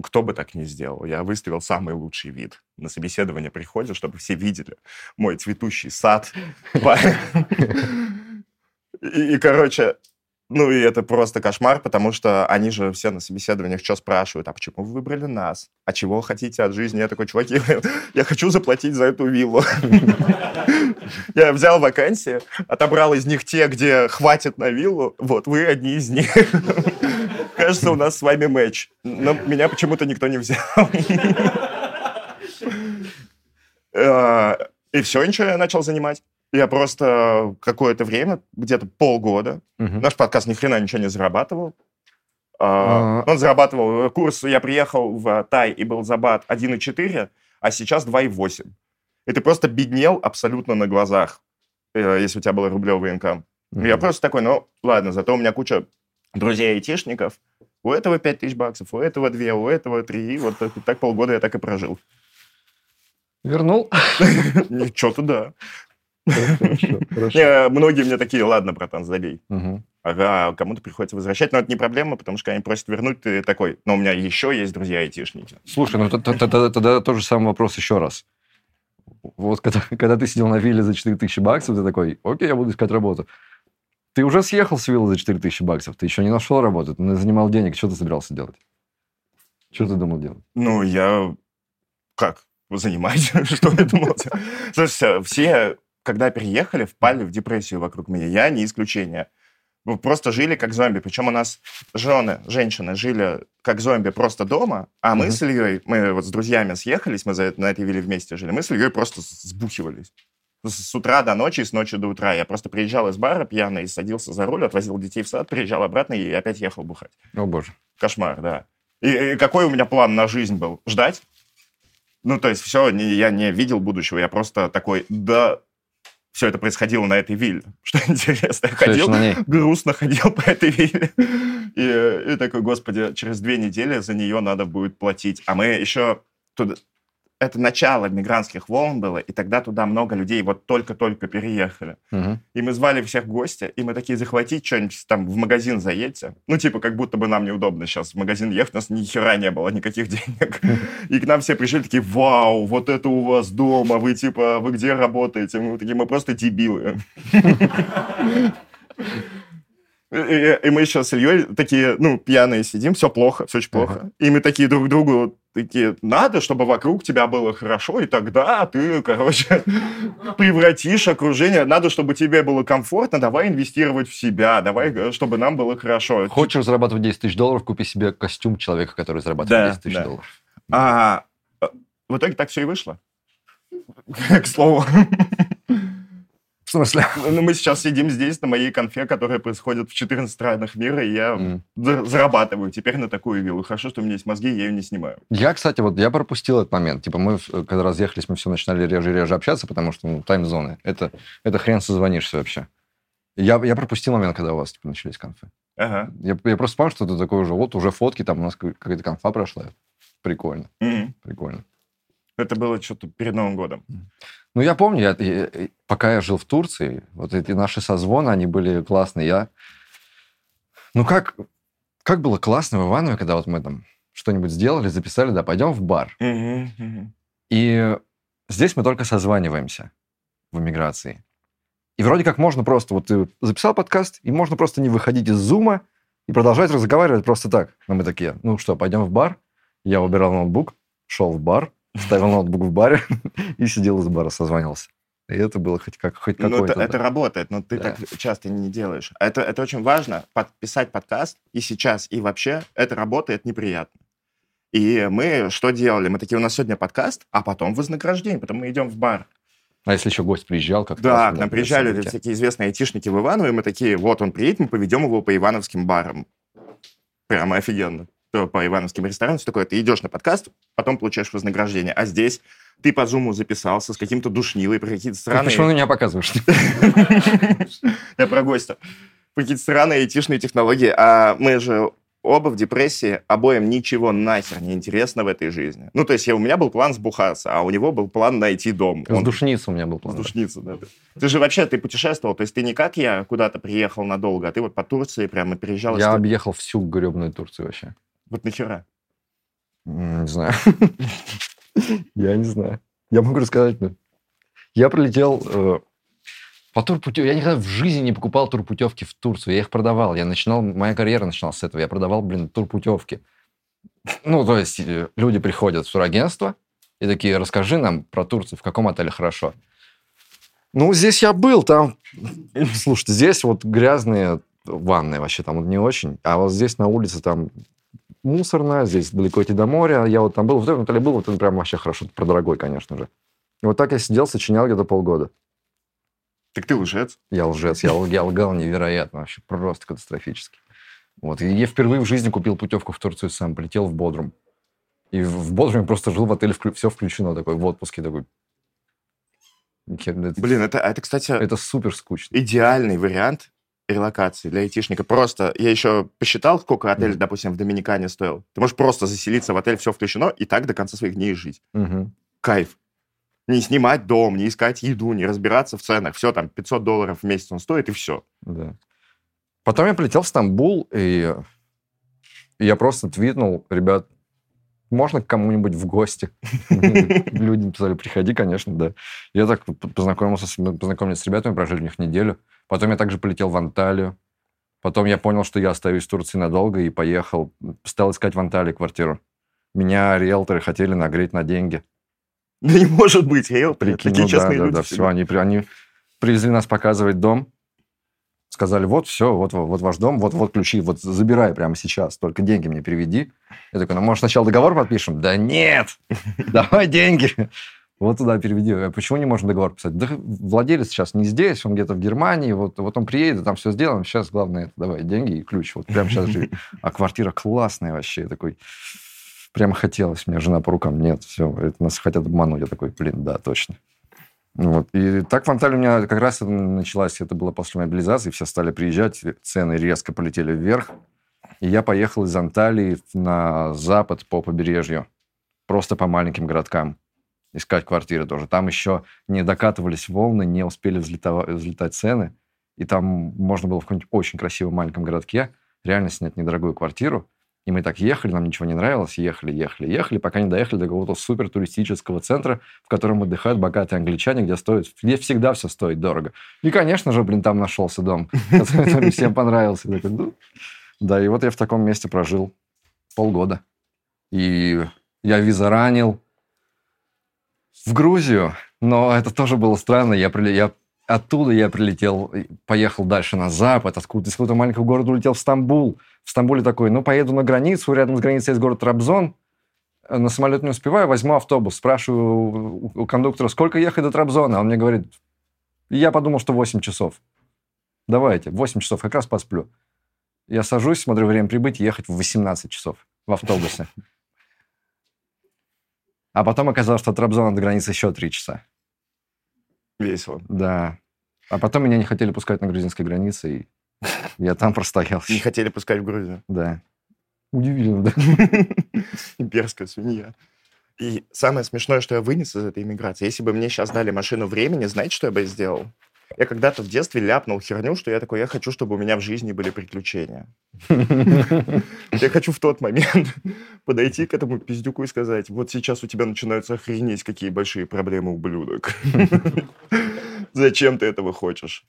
кто бы так ни сделал, я выставил самый лучший вид. На собеседование приходят, чтобы все видели мой цветущий сад. И, короче, ну и это просто кошмар, потому что они же все на собеседованиях что спрашивают, а почему вы выбрали нас? А чего хотите от жизни? Я такой, чуваки, я хочу заплатить за эту виллу. Я взял вакансии, отобрал из них те, где хватит на виллу. Вот, вы одни из них. Кажется, у нас с вами матч. Но меня почему-то никто не взял. Э, И все, ничего я начал занимать. Я просто какое-то время, где-то полгода, Мгм. наш подкаст ни хрена ничего не зарабатывал. А, А. Он зарабатывал курс, я приехал в Тай и был забат 1,4, а сейчас 2,8. И ты просто беднел абсолютно на глазах, э, если у тебя был рублевый инкам. Мгм. Я просто такой, ну, ладно, зато у меня куча друзей-айтишников. У этого 5 тысяч баксов, у этого 2, у этого 3. И вот так, полгода я так и прожил. Вернул. Туда. Хорошо, хорошо. Многие мне такие, ладно, братан, забей. Мгм. Ага, кому-то приходится возвращать, но это не проблема, потому что они просят вернуть, ты такой, но у меня еще есть друзья-айтишники. Слушай, ну тогда тот же самый вопрос еще раз. Вот когда, когда ты сидел на вилле за 4000 баксов, ты такой, окей, я буду искать работу. Ты уже съехал с виллы за 4000 баксов, ты еще не нашел работу, ты не занимал денег, что ты собирался делать? Что ты думал делать? Ну, я... Как? Занимать? Что я думал? Слушайте, все, когда переехали, впали в депрессию вокруг меня. Я не исключение. Мы просто жили как зомби. Причем у нас жены, женщины жили как зомби просто дома, а мы Мгм. с Ильей, мы вот с друзьями съехались, мы за, на этой вилле вместе жили, мы с Ильей просто сбухивались. С, утра до ночи и с ночи до утра. Я просто приезжал из бара пьяный, садился за руль, отвозил детей в сад, приезжал обратно и опять ехал бухать. О, боже. Кошмар, да. И, и какой у меня план на жизнь был? Ждать? Ну, то есть все, я не видел будущего, я просто такой, да, все это происходило на этой вилле. Что интересно, я ходил, грустно ходил по этой вилле. И, и такой, господи, через две недели за нее надо будет платить. А мы еще туда... Это начало мигрантских волн было, и тогда туда много людей вот только-только переехали. Мгм. И мы звали всех в гости, и мы такие, захватить что-нибудь там в магазин заедьте. Ну, типа, как будто бы нам неудобно сейчас в магазин ехать, у нас ни хера не было, никаких денег. И к нам все пришли такие, вау, вот это у вас дома, вы типа, вы где работаете? Мы такие, мы просто дебилы. И, и- и мы еще с Ильей такие, ну, пьяные сидим, все плохо, все очень плохо. И мы такие друг другу такие, надо, чтобы вокруг тебя было хорошо, и тогда ты, короче, превратишь окружение. Надо, чтобы тебе было комфортно, давай инвестировать в себя, давай, э, чтобы нам было хорошо. Хочешь зарабатывать 10 тысяч долларов, купи себе костюм человека, который зарабатывает Да, 10 тысяч да. долларов. А, э, в итоге так все и вышло. К слову. В смысле? Ну, мы сейчас сидим здесь на моей конфе, которая происходит в 14 странах мира, и я за- зарабатываю теперь на такую виллу. Хорошо, что у меня есть мозги, я ее не снимаю. Я, кстати, вот я пропустил этот момент. Типа мы, когда разъехались, мы все начинали реже и реже общаться, потому что ну, тайм-зоны. Это, это хрен созвонишься вообще. Я, я пропустил момент, когда у вас типа, начались конфы. Ага. Я, я просто понял, что это такое уже, вот уже фотки, там у нас как- какая-то конфа прошла. Прикольно, Мгм. прикольно. Это было что-то перед Новым годом. Ну, я помню, я- я- я- пока я жил в Турции, вот эти наши созвоны, они были классные. Я... Ну, как, как было классно в Иванове, когда вот мы там что-нибудь сделали, записали, да, пойдем в бар. Мгм. И здесь мы только созваниваемся в эмиграции. И вроде как можно просто, вот ты записал подкаст, и можно просто не выходить из зума и продолжать разговаривать просто так. Но мы такие, ну что, пойдем в бар? Я убирал ноутбук, шел в бар, ставил ноутбук в баре и сидел из бара, созванивался. И это было хоть, как, хоть Ну, какое-то... это, это да. работает, но ты Да. так часто не делаешь. Это, это очень важно, подписать подкаст и сейчас, и вообще. Это работает неприятно. И мы что делали? Мы такие, у нас сегодня подкаст, а потом вознаграждение, потом мы идем в бар. А если еще гость приезжал, как Да, к нам приезжали всякие известные айтишники в Иваново, и мы такие, вот он приедет, мы поведем его по ивановским барам. Прямо офигенно. По ивановским ресторанам, все такое. Ты идешь на подкаст, потом получаешь вознаграждение. А здесь ты по зуму записался с каким-то душнилой про какие-то странные... Почему ты меня показываешь? Я про гостя. Какие-то странные айтишные технологии. А мы же оба в депрессии, обоим ничего нахер не интересно в этой жизни. Ну, то есть я, у меня был план сбухаться, а у него был план найти дом. Он- Сдушница у меня был план. Сдушница, да. Ты же вообще, ты путешествовал, то есть ты не как я куда-то приехал надолго, а ты вот по Турции прямо переезжал. Я объехал всю гребную Турцию вообще. Вот нахера? Не знаю. Я не знаю. Я могу рассказать. но Я прилетел э, по турпутевке. Я никогда в жизни не покупал турпутевки в Турцию. Я их продавал. Я начинал, моя карьера начиналась с этого. Я продавал, блин, турпутевки. Ну, то есть э, люди приходят в турагентство и такие, расскажи нам про Турцию, в каком отеле хорошо. Ну, здесь я был, там... Слушайте, здесь вот грязные ванны вообще там вот не очень. А вот здесь на улице там мусорно, здесь далеко идти до моря. Я вот там был, в этом отеле был, вот он прям вообще хорошо, про дорогой, конечно же. И вот так я сидел, сочинял где-то полгода. Так ты лжец. Я лжец, я, я лгал невероятно, вообще просто катастрофически. Вот. И я впервые в жизни купил путевку в Турцию сам, полетел в Бодрум. И в Бодруме просто жил в отеле, все включено, такой, в отпуске такой. Это, Блин, это, это, кстати, это супер скучно. идеальный вариант релокации для айтишника. Просто я еще посчитал, сколько отель, Мгм. допустим, в Доминикане стоил. Ты можешь просто заселиться в отель, все включено, и так до конца своих дней жить. Мгм. Кайф. Не снимать дом, не искать еду, не разбираться в ценах. Все, там, 500 долларов в месяц он стоит, и все. Да. Потом я полетел в Стамбул, и я просто твитнул, ребят, можно к кому-нибудь в гости? Люди написали, приходи, конечно, да. Я так п- познакомился, с, ребятами, прожили у них неделю. Потом я также полетел в Анталию. Потом я понял, что я остаюсь в Турции надолго, и поехал. Стал искать в Анталии квартиру. Меня риэлторы хотели нагреть на деньги. Да не может быть, Рейл, Прикинь, такие ну да, честные да, люди. да, все, они, они привезли нас показывать дом, сказали, вот, все, вот, вот ваш дом, вот, вот ключи, вот забирай прямо сейчас, только деньги мне переведи. Я такой, ну, может, сначала договор подпишем? Да нет, давай деньги. Вот туда переведи. А Почему не можем договор писать? Да владелец сейчас не здесь, он где-то в Германии, вот, вот он приедет, там все сделаем, сейчас главное, это, давай деньги и ключ, вот прямо сейчас живи. А квартира классная вообще, я такой, прямо хотелось, мне жена по рукам, нет, все, это нас хотят обмануть. Я такой, блин, да, точно. Вот. И так в Анталии у меня как раз началась, это было после мобилизации, все стали приезжать, цены резко полетели вверх. И я поехал из Анталии на запад по побережью, просто по маленьким городкам, искать квартиры тоже. Там еще не докатывались волны, не успели взлетова- взлетать цены, и там можно было в каком-нибудь очень красивом маленьком городке реально снять недорогую квартиру. И мы так ехали, нам ничего не нравилось, ехали, ехали, ехали, пока не доехали до какого-то супер туристического центра, в котором отдыхают богатые англичане, где стоит, где всегда все стоит дорого. И, конечно же, блин, там нашелся дом, который всем понравился. Ну, Да, и вот я в таком месте прожил полгода. И я виза ранил в Грузию, но это тоже было странно. Я, я оттуда я прилетел, поехал дальше на запад, откуда из какого-то маленького города улетел в Стамбул. В Стамбуле такой, ну, поеду на границу, рядом с границей есть город Трабзон, Э, на самолет не успеваю, возьму автобус, спрашиваю у, кондуктора, сколько ехать до Трабзона? Он мне говорит, я подумал, что 8 часов. Давайте, 8 часов, как раз посплю. Я сажусь, смотрю время прибыть, ехать в 18 часов в автобусе. А потом оказалось, что от Трабзона до границы еще 3 часа. Весело. Да. А потом меня не хотели пускать на грузинской границе, и я там простоял. Не хотели пускать в Грузию. Да. Удивительно, да? Имперская свинья. И самое смешное, что я вынес из этой иммиграции, если бы мне сейчас дали машину времени, знаете, что я бы сделал? Я когда-то в детстве ляпнул херню, что я такой, я хочу, чтобы у меня в жизни были приключения. Я хочу в тот момент подойти к этому пиздюку и сказать, вот сейчас у тебя начинаются охренеть, какие большие проблемы, ублюдок. Зачем ты этого хочешь?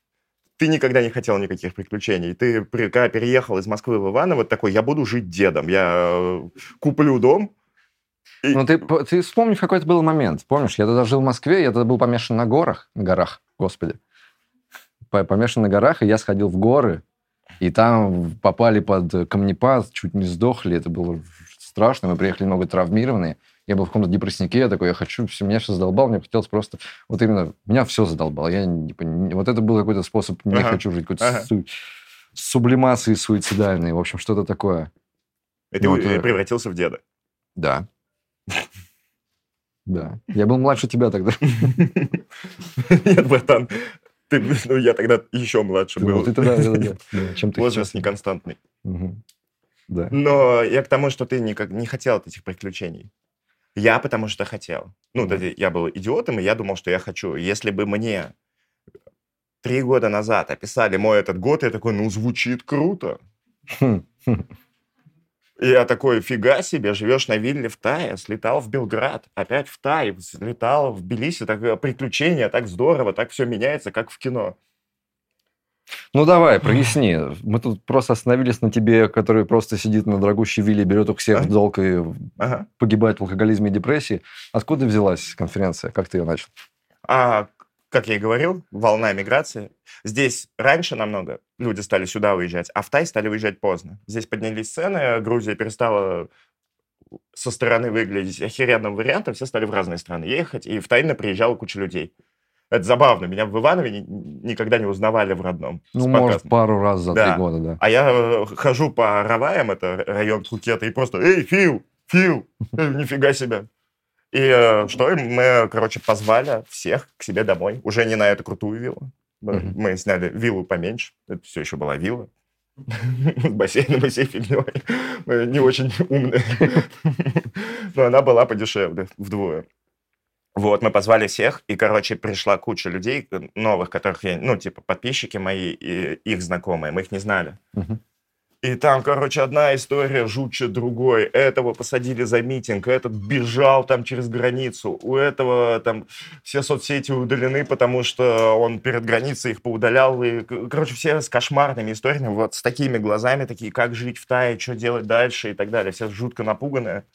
Ты никогда не хотел никаких приключений. Ты, когда переехал из Москвы в Иваново, такой, я буду жить дедом, я э, куплю дом, Ну, ты, ты вспомни, какой это был момент. Помнишь, я тогда жил в Москве, я тогда был помешан на горах, на горах, господи. По- Помешан на горах, и я сходил в горы, и там попали под камнепад, чуть не сдохли, это было страшно, мы приехали немного травмированные, я был в каком-то депресснике, я такой, я хочу, все, меня все задолбал, мне хотелось просто, вот именно, меня все задолбало, я не, пон- вот это был какой-то способ, не Ага, хочу жить, какой-то ага. су- сублимации суицидальной, в общем, что-то такое. и ты Ну, э, это- превратился в деда. Да. Да. Я был младше тебя тогда. Нет, братан, ты, ну, я тогда еще младше Ты, был. ну, ты тогда, да, да, да, чем ты Возраст неконстантный. Мгм. Да. Но я к тому, что ты никак не хотел от этих приключений. Я потому что хотел. Ну, есть я был идиотом, и я думал, что я хочу. Если бы мне три года назад описали мой этот год, я такой, ну, звучит круто. Хм. И я такой, фига себе, живешь на вилле в Тае, слетал в Белград, опять в Тай, слетал в Тбилиси, так э, приключения, так здорово, так все меняется, как в кино. Ну, давай, проясни. Мы тут просто остановились на тебе, который просто сидит на дорогущей вилле, берет у всех А? в долг и Ага. погибает в алкоголизме и депрессии. Откуда взялась конференция? Как ты ее начал? А, как я и говорил, волна миграции. Здесь раньше намного люди стали сюда уезжать, а в Тай стали уезжать поздно. Здесь поднялись цены, Грузия перестала со стороны выглядеть охеренным вариантом, все стали в разные страны ехать, и в Тай приезжала куча людей. Это забавно, меня в Иванове ни- никогда не узнавали в родном. Ну, может, пару раз за Да. три года, да. А я э, хожу по Раваям, это район Пхукета, и просто «Эй, Фил! Фил! Э, Нифига себе!» И э, что, мы, короче, позвали всех к себе домой. Уже не на эту крутую виллу. Мы, сняли виллу поменьше. Это все еще была вилла. С бассейном и всей фигней. Не очень умные. Но она была подешевле вдвое. Вот, мы позвали всех, и, короче, пришла куча людей э, новых, которых я, ну, типа, подписчики мои и их знакомые, мы их не знали. И там, короче, одна история жутче другой. Этого посадили за митинг, этот бежал там через границу. У этого там все соцсети удалены, потому что он перед границей их поудалял. И, короче, все с кошмарными историями, вот с такими глазами, такие, как жить в Тае, что делать дальше и так далее. Все жутко напуганные.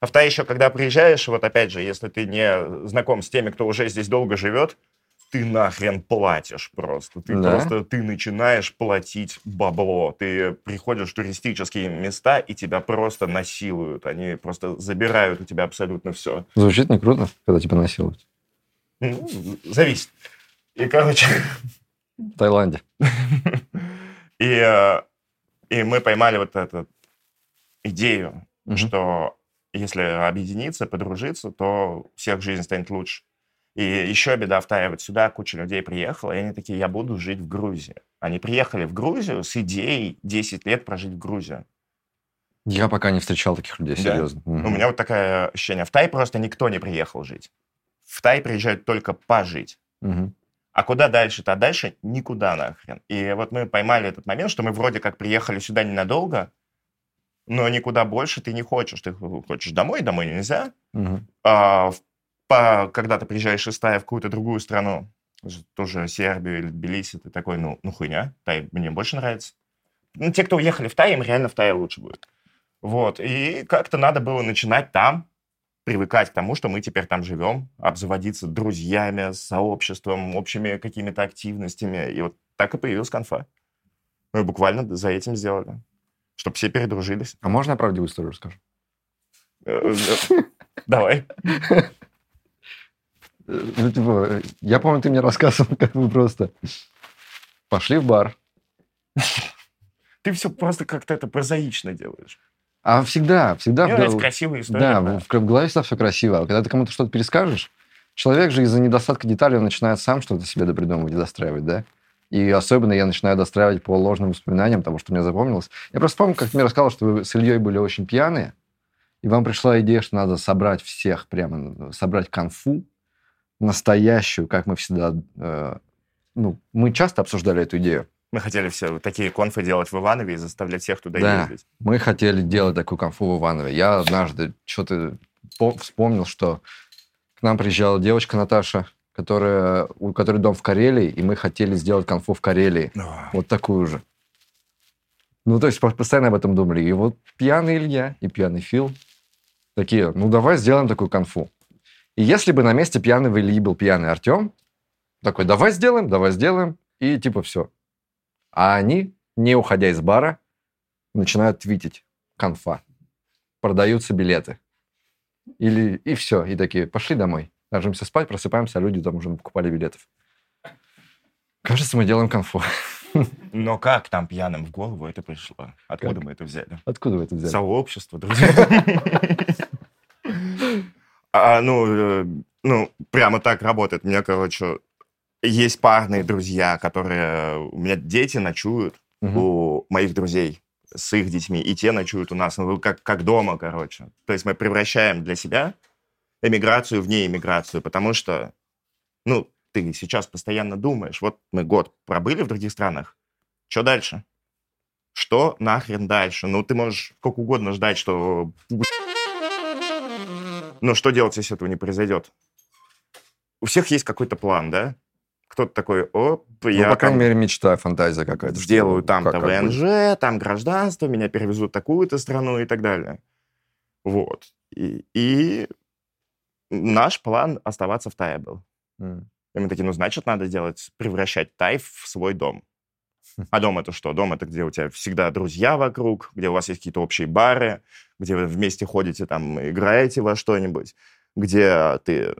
А в Тае еще, когда приезжаешь, вот опять же, если ты не знаком с теми, кто уже здесь долго живет, ты нахрен платишь просто. Ты Да? просто, ты начинаешь платить бабло. Ты приходишь в туристические места, и тебя просто насилуют. Они просто забирают у тебя абсолютно все. Звучит не круто, когда тебя насилуют. Ну, зависит. И, короче, В Таиланде. и, э, и мы поймали вот эту идею, Мгм. что если объединиться, подружиться, то у всех жизнь станет лучше. И еще беда в Тае, вот сюда куча людей приехала, и они такие, я буду жить в Грузии. Они приехали в Грузию с идеей 10 лет прожить в Грузии. Я пока не встречал таких людей, Да? серьезно. У меня вот такое ощущение. В Тай просто никто не приехал жить. В Тай приезжают только пожить. Мгм. А куда дальше-то? А дальше никуда нахрен. И вот мы поймали этот момент, что мы вроде как приехали сюда ненадолго, но никуда больше ты не хочешь. Ты хочешь домой, домой нельзя. Мгм. А, в- по- когда ты приезжаешь из Тая в какую-то другую страну, тоже Сербию или Тбилиси, ты такой, ну, ну хуйня, Тай мне больше нравится. Ну, те, кто уехали в Тай, им реально в Тае лучше будет. Вот, и как-то надо было начинать там, привыкать к тому, что мы теперь там живем, обзаводиться друзьями, сообществом, общими какими-то активностями. И вот так и появилась конфа. Мы буквально за этим сделали, чтобы все передружились. А можно я правдивую историю расскажу? Э, э, Давай. Ну, типа, я помню, ты мне рассказывал, как вы просто пошли в бар. Ты все просто как-то это прозаично делаешь. А всегда, всегда... Мне в нравится красивая история. Да, да. в, в голове всегда все красиво. А когда ты кому-то что-то перескажешь, человек же из-за недостатка деталей он начинает сам что-то себе допридумывать и достраивать, да? И особенно я начинаю достраивать по ложным воспоминаниям, того, что мне запомнилось. Я просто помню, как ты мне рассказал, что вы с Ильей были очень пьяные, и вам пришла идея, что надо собрать всех, прямо собрать конфу настоящую, как мы всегда... э, ну, мы часто обсуждали эту идею. Мы хотели все такие конфы делать в Иванове и заставлять всех туда Да. ездить. Мы хотели делать такую конфу в Иванове. Я однажды что-то по- вспомнил, что к нам приезжала девочка Наташа, которая, у которой дом в Карелии, и мы хотели сделать конфу в Карелии. Вот такую же. Ну, то есть по- постоянно об этом думали. И вот пьяный Илья и пьяный Фил такие, ну, давай сделаем такую конфу. И если бы на месте пьяного Ильи был пьяный Артем, такой, давай сделаем, давай сделаем, и типа все. А они, не уходя из бара, начинают твитить. Конфа. Продаются билеты. Или и все. И такие, пошли домой. Ложимся спать, просыпаемся, а люди там уже покупали билетов. Кажется, мы делаем конфу. Но как там пьяным в голову это пришло? Откуда Как? мы это взяли? Откуда вы это взяли? Сообщество, друзья. А, ну, э, ну, прямо так работает. Мне, короче, есть парные друзья, которые... У меня дети ночуют у моих друзей с их детьми, и те ночуют у нас, ну, как, как дома, короче. То есть мы превращаем для себя эмиграцию в неэмиграцию, потому что, ну, ты сейчас постоянно думаешь, вот мы год пробыли в других странах, что дальше? Что нахрен дальше? Ну, ты можешь сколько угодно ждать, что... Ну, что делать, если этого не произойдет? У всех есть какой-то план, да? Кто-то такой, оп, Ну, я по крайней мере, мечта, фантазия какая-то. сделаю как- там-то как. ВНЖ, там гражданство, меня перевезут в такую-то страну и так далее. Вот. И, и наш план оставаться в Тае был. М. И мы такие, ну, значит, надо делать, превращать Тай в свой дом. А дом это что? Дом это где у тебя всегда друзья вокруг, где у вас есть какие-то общие бары, где вы вместе ходите, там, играете во что-нибудь, где ты...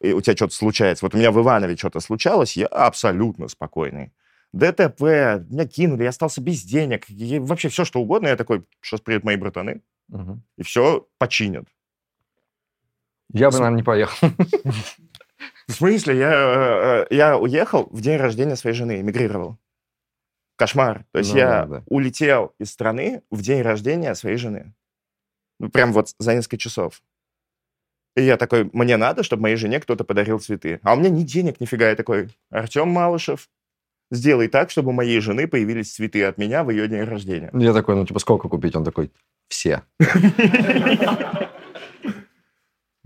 И у тебя что-то случается. Вот у меня в Иванове что-то случалось, я абсолютно спокойный. ДТП, меня кинули, я остался без денег, и вообще все, что угодно. Я такой, сейчас приедут мои братаны, Мгм. и все починят. Я бы, наверное, не поехал. В смысле? Я, э, э, я уехал в день рождения своей жены, эмигрировал. Кошмар. То есть Ну я да, да. улетел из страны в день рождения своей жены. Ну, прям вот за несколько часов. И я такой, мне надо, чтобы моей жене кто-то подарил цветы. А у меня ни денег, нифига. Я такой, Артем Малышев, сделай так, чтобы у моей жены появились цветы от меня в ее день рождения. Я такой, ну, типа, сколько купить? Он такой, все.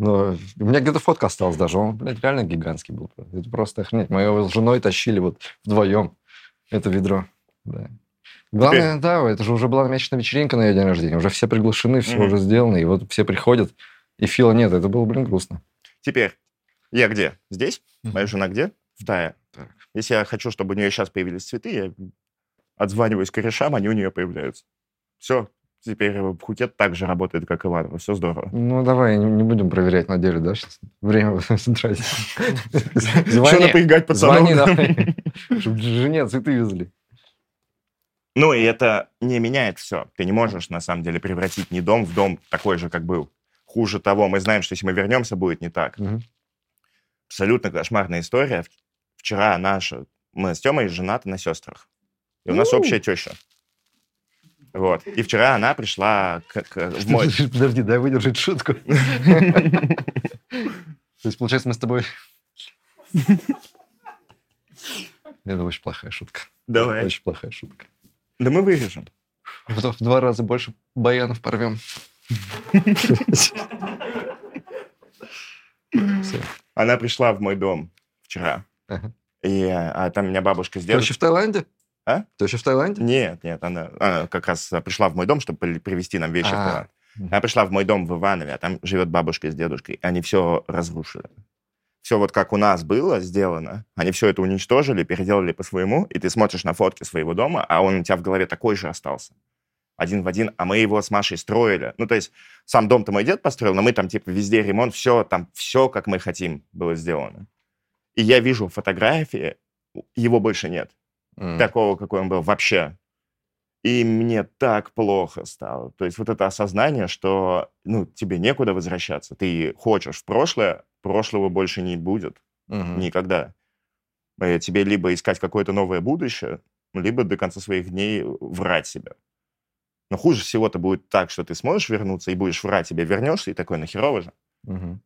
Ну, у меня где-то фотка осталась даже. Он, блядь, реально гигантский был. Это просто охренеть. Мы его с женой тащили вот вдвоем это ведро. Да. Главное, да, это же уже была намечена вечеринка на ее день рождения. Уже все приглашены, все Мгм. уже сделано. И вот все приходят, и Фила нет. Это было, блин, грустно. Теперь, я где? Здесь? Мгм. Моя жена где? В Тае. Так. Если я хочу, чтобы у нее сейчас появились цветы, я отзваниваюсь корешам, они у нее появляются. Все. Теперь Пхукет так же работает, как Иваново. Все здорово. Ну, давай, не, не будем проверять на деле, да, сейчас? Время тратить. Что Звони, напрягать пацанов? звони давай, чтобы жене цветы везли. Ну, и это не меняет все. Ты не можешь, на самом деле, превратить не дом в дом такой же, как был. Хуже того, мы знаем, что если мы вернемся, будет не так. Абсолютно кошмарная история. Вчера наша... Мы с Тёмой женаты на сестрах. И у нас общая теща. Вот. И вчера она пришла к, к- в мой... Подожди, дай выдержать шутку. То есть, получается, мы с тобой... Это очень плохая шутка. Давай. Очень плохая шутка. Да мы вырежем. В, в два раза больше баянов порвем. Она пришла в мой дом вчера. И а, там меня бабушка с Ты вообще дедушкой... в Таиланде? А? Ты вообще в Таиланде? Нет, нет, она, она как раз а, пришла в мой дом, чтобы при- привезти нам вещи в А. Таиланд. Она пришла в мой дом в Иванове, а там живет бабушка с дедушкой. Они все разрушили. Все вот как у нас было сделано, они все это уничтожили, переделали по-своему, и ты смотришь на фотки своего дома, а он у тебя в голове такой же остался. Один в один, а мы его с Машей строили. Ну, то есть сам дом-то мой дед построил, но мы там типа везде ремонт, все там, все как мы хотим было сделано. И я вижу фотографии, его больше нет М. такого, какой он был вообще. И мне так плохо стало. То есть вот это осознание, что ну, тебе некуда возвращаться. Ты хочешь в прошлое, прошлого больше не будет Мгм. никогда. Э, Тебе либо искать какое-то новое будущее, либо до конца своих дней врать себя. Но хуже всего-то будет так, что ты сможешь вернуться и будешь врать себе, вернешься и такой, нахерово же. Мгм.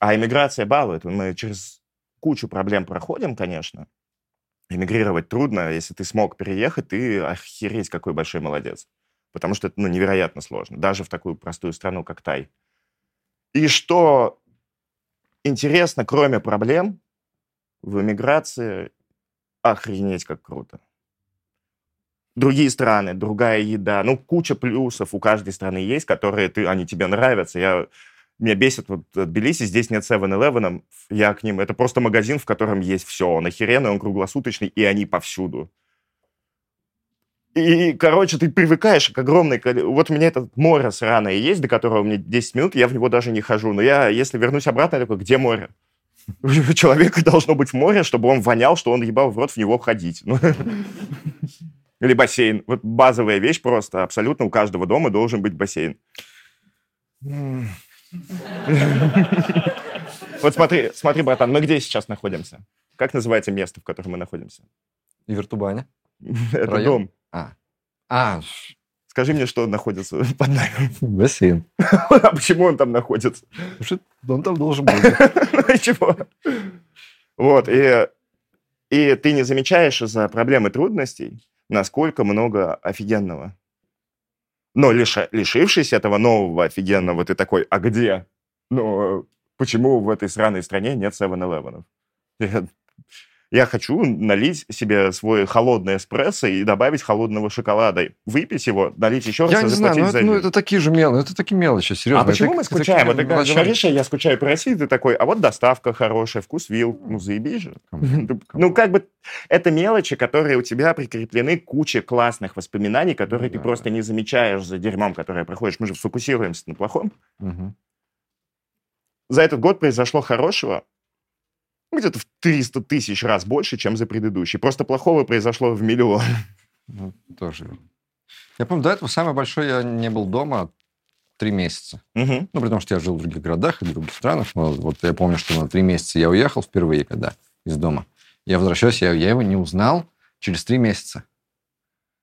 А иммиграция балует. Мы через кучу проблем проходим, конечно. Эмигрировать трудно. Если ты смог переехать, ты охереть какой большой молодец. Потому что это ну, невероятно сложно. Даже в такую простую страну, как Тай. И что интересно, кроме проблем, в эмиграции охренеть как круто. Другие страны, другая еда. Ну, куча плюсов у каждой страны есть, которые ты, они тебе нравятся. Я меня бесит, вот Тбилиси здесь нет 7-Eleven, я к ним, это просто магазин, в котором есть все, он охеренный, он круглосуточный, и они повсюду. И, короче, ты привыкаешь к огромной... Вот у меня этот море сраное есть, до которого мне 10 минут, я в него даже не хожу. Но я, если вернусь обратно, я такой, где море? У человека должно быть море, чтобы он вонял, что он ебал в рот в него ходить. Ну, Или бассейн. Вот базовая вещь просто. Абсолютно у каждого дома должен быть бассейн. Вот смотри, смотри, братан, мы где сейчас находимся? Как называется место, в котором мы находимся? И вертубаня. Это дом. А. А, Скажи мне, что находится под нами. бассейн. А почему он там находится? Потому что он там должен быть. Ну чего? Вот, и, и ты не замечаешь из-за проблем и трудностей, насколько много офигенного. Но лишившись этого нового офигенного, ты такой, а где? Ну, почему в этой сраной стране нет 7-Eleven? Я, хочу налить себе свой холодный эспрессо и добавить холодного шоколада. Выпить его, налить еще раз Я и не знаю, заплатить ну за это, ну вид. это такие же мелочи, это такие мелочи, серьезно. А почему Это мы скучаем? Вот ты говоришь, я скучаю по России, ты такой, а вот доставка хорошая, вкус вил, ну заебись же. Ну, как бы, это мелочи, которые у тебя прикреплены куче классных воспоминаний, которые Ну ты просто не замечаешь за дерьмом, которое проходишь. Мы же фокусируемся на плохом. За этот год произошло хорошего где-то в 300 тысяч раз больше, чем за предыдущий. Просто плохого произошло в миллион. Ну, тоже. верно. Я помню, до этого самое большое я не был дома три месяца. Мгм. Ну, потому что я жил в других городах и в других странах. Но вот я помню, что на три месяца я уехал впервые, когда из дома. Я возвращаюсь, я, я его не узнал через три месяца.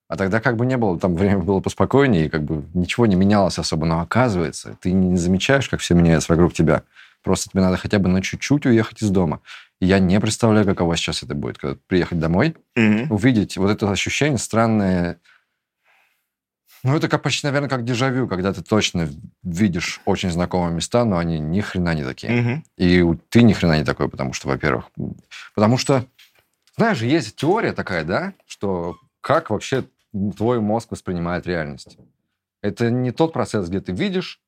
А тогда как бы не было, там время было поспокойнее, и как бы ничего не менялось особо. Но оказывается, ты не замечаешь, как все меняется вокруг тебя. Просто тебе надо хотя бы на чуть-чуть уехать из дома. И я не представляю, каково сейчас это будет, когда приехать домой, Мгм. увидеть вот это ощущение странное. Ну, это как почти, наверное, как дежавю, когда ты точно видишь очень знакомые места, но они ни хрена не такие. Мгм. И ты ни хрена не такой, потому что, во-первых, потому что, знаешь, есть теория такая, да, что как вообще твой мозг воспринимает реальность. Это не тот процесс, где ты видишь,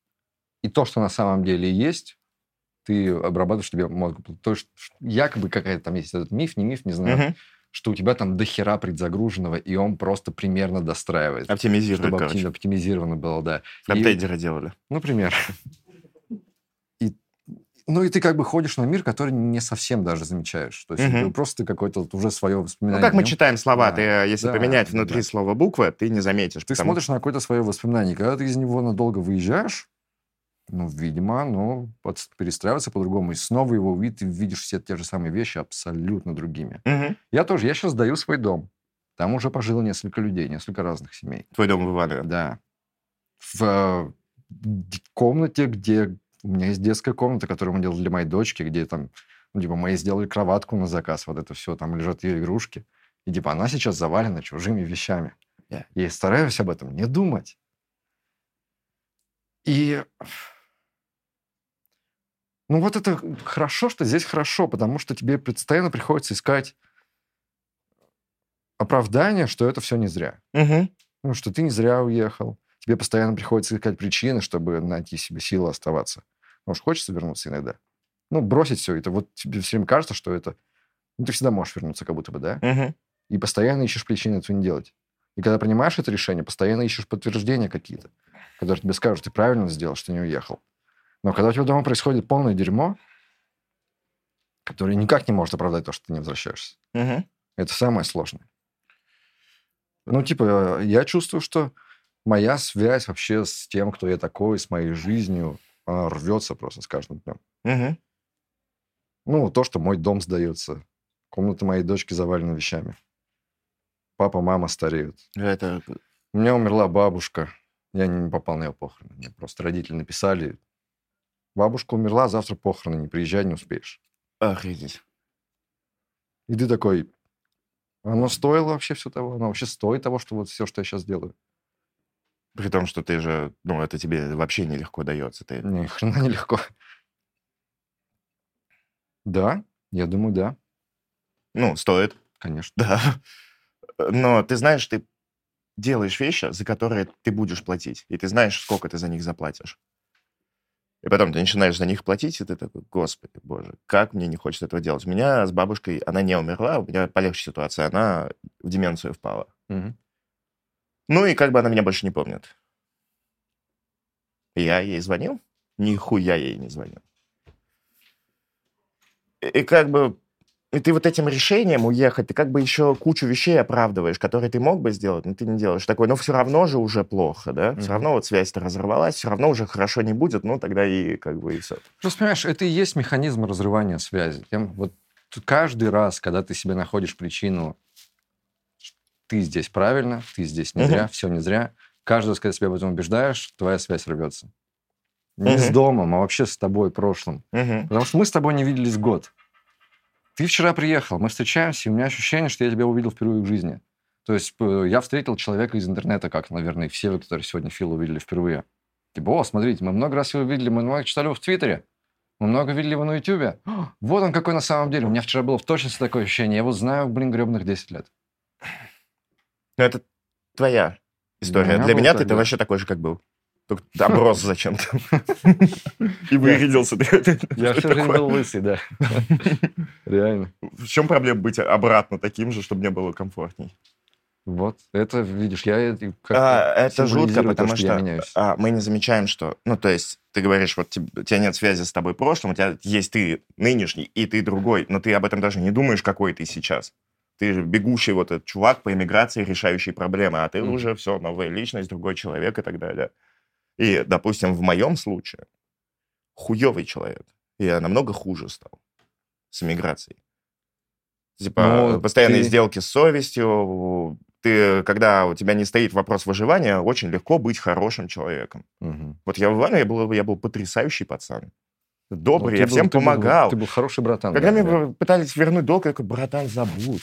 и то, что на самом деле есть, ты обрабатываешь тебе мозг. То есть якобы какая-то там есть этот миф, не миф, не знаю, Мгм. что у тебя там дохера предзагруженного, и он просто примерно достраивает. Оптимизирует, Чтобы короче. опти- оптимизировано было, да. И- Фронтендеры делали. Например. И, ну и ты как бы ходишь на мир, который не совсем даже замечаешь. То есть просто какое-то вот уже свое Ну, воспоминание. как мы читаем слова, Да. ты, э, если Да, поменять внутри да. слова буквы, ты не заметишь. Ты потому- смотришь на какое-то свое воспоминание. Когда ты из него надолго выезжаешь, ну, видимо, оно под- перестраивается по-другому. И снова его увидишь, ты видишь все те же самые вещи абсолютно другими. Мгм. Я тоже, я сейчас сдаю свой дом. Там уже пожило несколько людей, несколько разных семей. Твой дом в Иванове. Да. В комнате, где у меня есть детская комната, которую мы делали для моей дочки, где там, ну, типа, мы сделали кроватку на заказ, вот это все, там лежат ее игрушки. И, типа, она сейчас завалена чужими вещами. Да. И стараюсь об этом не думать. И ну вот это хорошо, что здесь хорошо, потому что тебе постоянно приходится искать оправдание, что это все не зря. Мгм. Ну, что ты не зря уехал. Тебе постоянно приходится искать причины, чтобы найти себе силы оставаться. Может, хочется вернуться иногда. Ну, бросить все это. Вот тебе все время кажется, что это... Ну, ты всегда можешь вернуться, как будто бы, да? Мгм. И постоянно ищешь причины этого не делать. И когда принимаешь это решение, постоянно ищешь подтверждения какие-то, которые тебе скажут, ты правильно сделал, что не уехал. Но когда у тебя дома происходит полное дерьмо, которое никак не может оправдать то, что ты не возвращаешься, Мгм. это самое сложное. Ну, типа, я чувствую, что моя связь вообще с тем, кто я такой, с моей жизнью, она рвется просто с каждым днем. Мгм. Ну, то, что мой дом сдается, комната моей дочки завалена вещами. Папа, мама стареют. Это... У меня умерла бабушка. Я не попал на ее похороны. Мне просто родители написали, бабушка умерла, завтра похороны, не приезжай, не успеешь. Охренеть. И ты такой, оно стоило вообще все того? Оно вообще стоит того, что вот все, что я сейчас делаю? При том, что ты же, ну, это тебе вообще нелегко дается. Ты... Ни хрена нелегко. Да, я думаю, да, Ну, стоит, конечно. да. Но ты знаешь, ты делаешь вещи, за которые ты будешь платить. И ты знаешь, сколько ты за них заплатишь. И потом ты начинаешь за них платить, и ты такой, господи, боже, как мне не хочется этого делать. У меня с бабушкой, она не умерла, у меня полегче ситуация, она в деменцию впала. Мгм. Ну и как бы она меня больше не помнит. Я ей звонил? Нихуя ей не звонил. И, и как бы... И ты вот этим решением уехать, ты как бы еще кучу вещей оправдываешь, которые ты мог бы сделать, но ты не делаешь. Такой, ну все равно же уже плохо, да? Все равно вот связь-то разорвалась, все равно уже хорошо не будет, ну тогда и как бы и все. Просто, понимаешь, это и есть механизм разрывания связи. Тем, вот каждый раз, когда ты себе находишь причину, ты здесь правильно, ты здесь не зря, все не зря, каждый раз, когда себя в этом убеждаешь, твоя связь рвется. Не с Мгм. домом, а вообще с тобой прошлым. Потому что мы с тобой не виделись год. Ты вчера приехал, мы встречаемся, и у меня ощущение, что я тебя увидел впервые в жизни. То есть э, я встретил человека из интернета, как, наверное, все вы, которые сегодня Фила увидели впервые. Типа, о, смотрите, мы много раз его видели, мы много читали его в Твиттере, мы много видели его на Ютубе. Вот он какой на самом деле. У меня вчера было в точности такое ощущение. Я его знаю, блин, гребных 10 лет. Ну это твоя история. меня Для был меня ты, ты да. вообще такой же, как был. Только оброс зачем-то. И вырядился. Я всю жизнь был лысый, да. Реально. В чем проблема быть обратно таким же, чтобы мне было комфортней? Вот, это, видишь, я А, это жутко, то, потому я что меняюсь. а, мы не замечаем, что... Ну, то есть, ты говоришь, вот у тебя нет связи с тобой прошлым, у тебя есть ты нынешний, и ты другой, но ты об этом даже не думаешь, какой ты сейчас. Ты же бегущий вот этот чувак по эмиграции, решающий проблемы, а ты Мгм. уже все, новая личность, другой человек и так далее. И, допустим, в моем случае хуевый человек. Я намного хуже стал с эмиграцией. Типа, Ну, постоянные ты- сделки с совестью. Ты, когда у тебя не стоит вопрос выживания, очень легко быть хорошим человеком. Мгм. Вот я в Иванове я был, я был потрясающий пацан. Добрый, Ну, я ты всем был- ты был- помогал. Ты был хороший братан. Когда да, мне да. пытались вернуть долг, я такой, братан, забудь.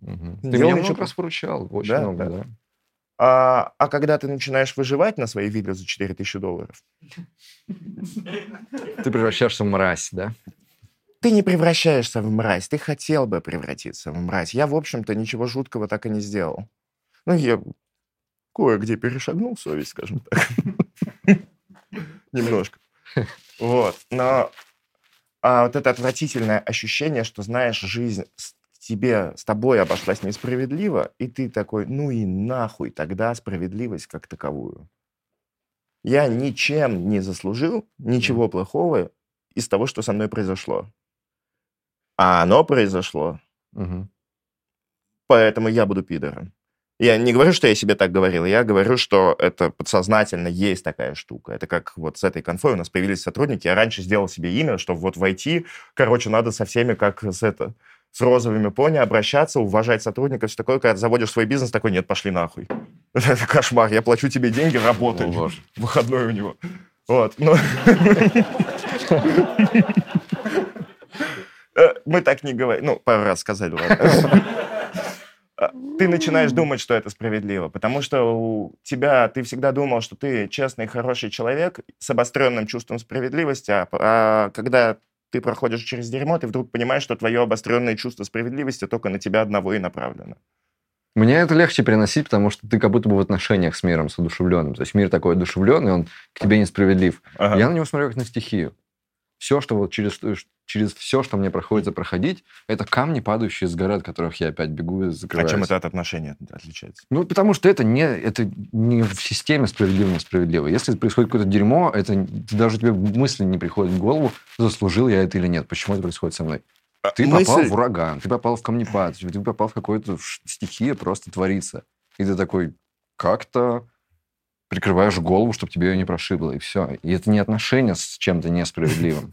Не Ты делал ничего много раз поручал, очень Да, много, да. да. А, а когда ты начинаешь выживать на своей вилле за 4000 долларов, Ты превращаешься в мразь, да? ты не превращаешься в мразь. Ты хотел бы превратиться в мразь. Я, в общем-то, ничего жуткого так и не сделал. Ну, я кое-где перешагнул совесть, скажем так. Немножко. Вот. Но а вот это отвратительное ощущение, что, знаешь, жизнь тебе, с тобой обошлась несправедливо, и ты такой, ну и нахуй тогда справедливость как таковую. Я ничем не заслужил ничего плохого из того, что со мной произошло. А оно произошло, Мгм. поэтому я буду пидором. Я не говорю, что я себе так говорил, я говорю, что это подсознательно есть такая штука. Это как вот с этой конфой у нас появились сотрудники. Я раньше сделал себе имя, что вот войти, короче, надо со всеми как с это с розовыми пони обращаться, уважать сотрудников, все такое. Когда заводишь свой бизнес, такой, нет, пошли нахуй. Это кошмар, я плачу тебе деньги, работай. О. Выходной у него. Вот, ну... Э, Мы так не говорим. Ну, пару раз сказали, ладно. ты начинаешь думать, что это справедливо, потому что у тебя, ты всегда думал, что ты честный, хороший человек с обостренным чувством справедливости, а, а когда ты проходишь через дерьмо, ты вдруг понимаешь, что твое обостренное чувство справедливости только на тебя одного и направлено. Мне это легче переносить, потому что ты как будто бы в отношениях с миром, с одушевленным. То есть мир такой одушевленный, он к тебе несправедлив. Ага. Я на него смотрю как на стихию. Все, что вот через, через все, что мне приходится проходить, это камни, падающие с горы, от которых я опять бегу и А закрываюсь. чем это от отношения отличается? Ну, потому что это не, это не в системе справедливо-несправедливо. Если происходит какое-то дерьмо, это даже тебе мысли не приходит в голову, заслужил я это или нет, почему это происходит со мной. Ты Мысль- попал в ураган, ты попал в камнепад, ты попал в какую-то стихия просто творится. И ты такой как-то прикрываешь голову, чтобы тебе ее не прошибло, и все. И это не отношение с чем-то несправедливым.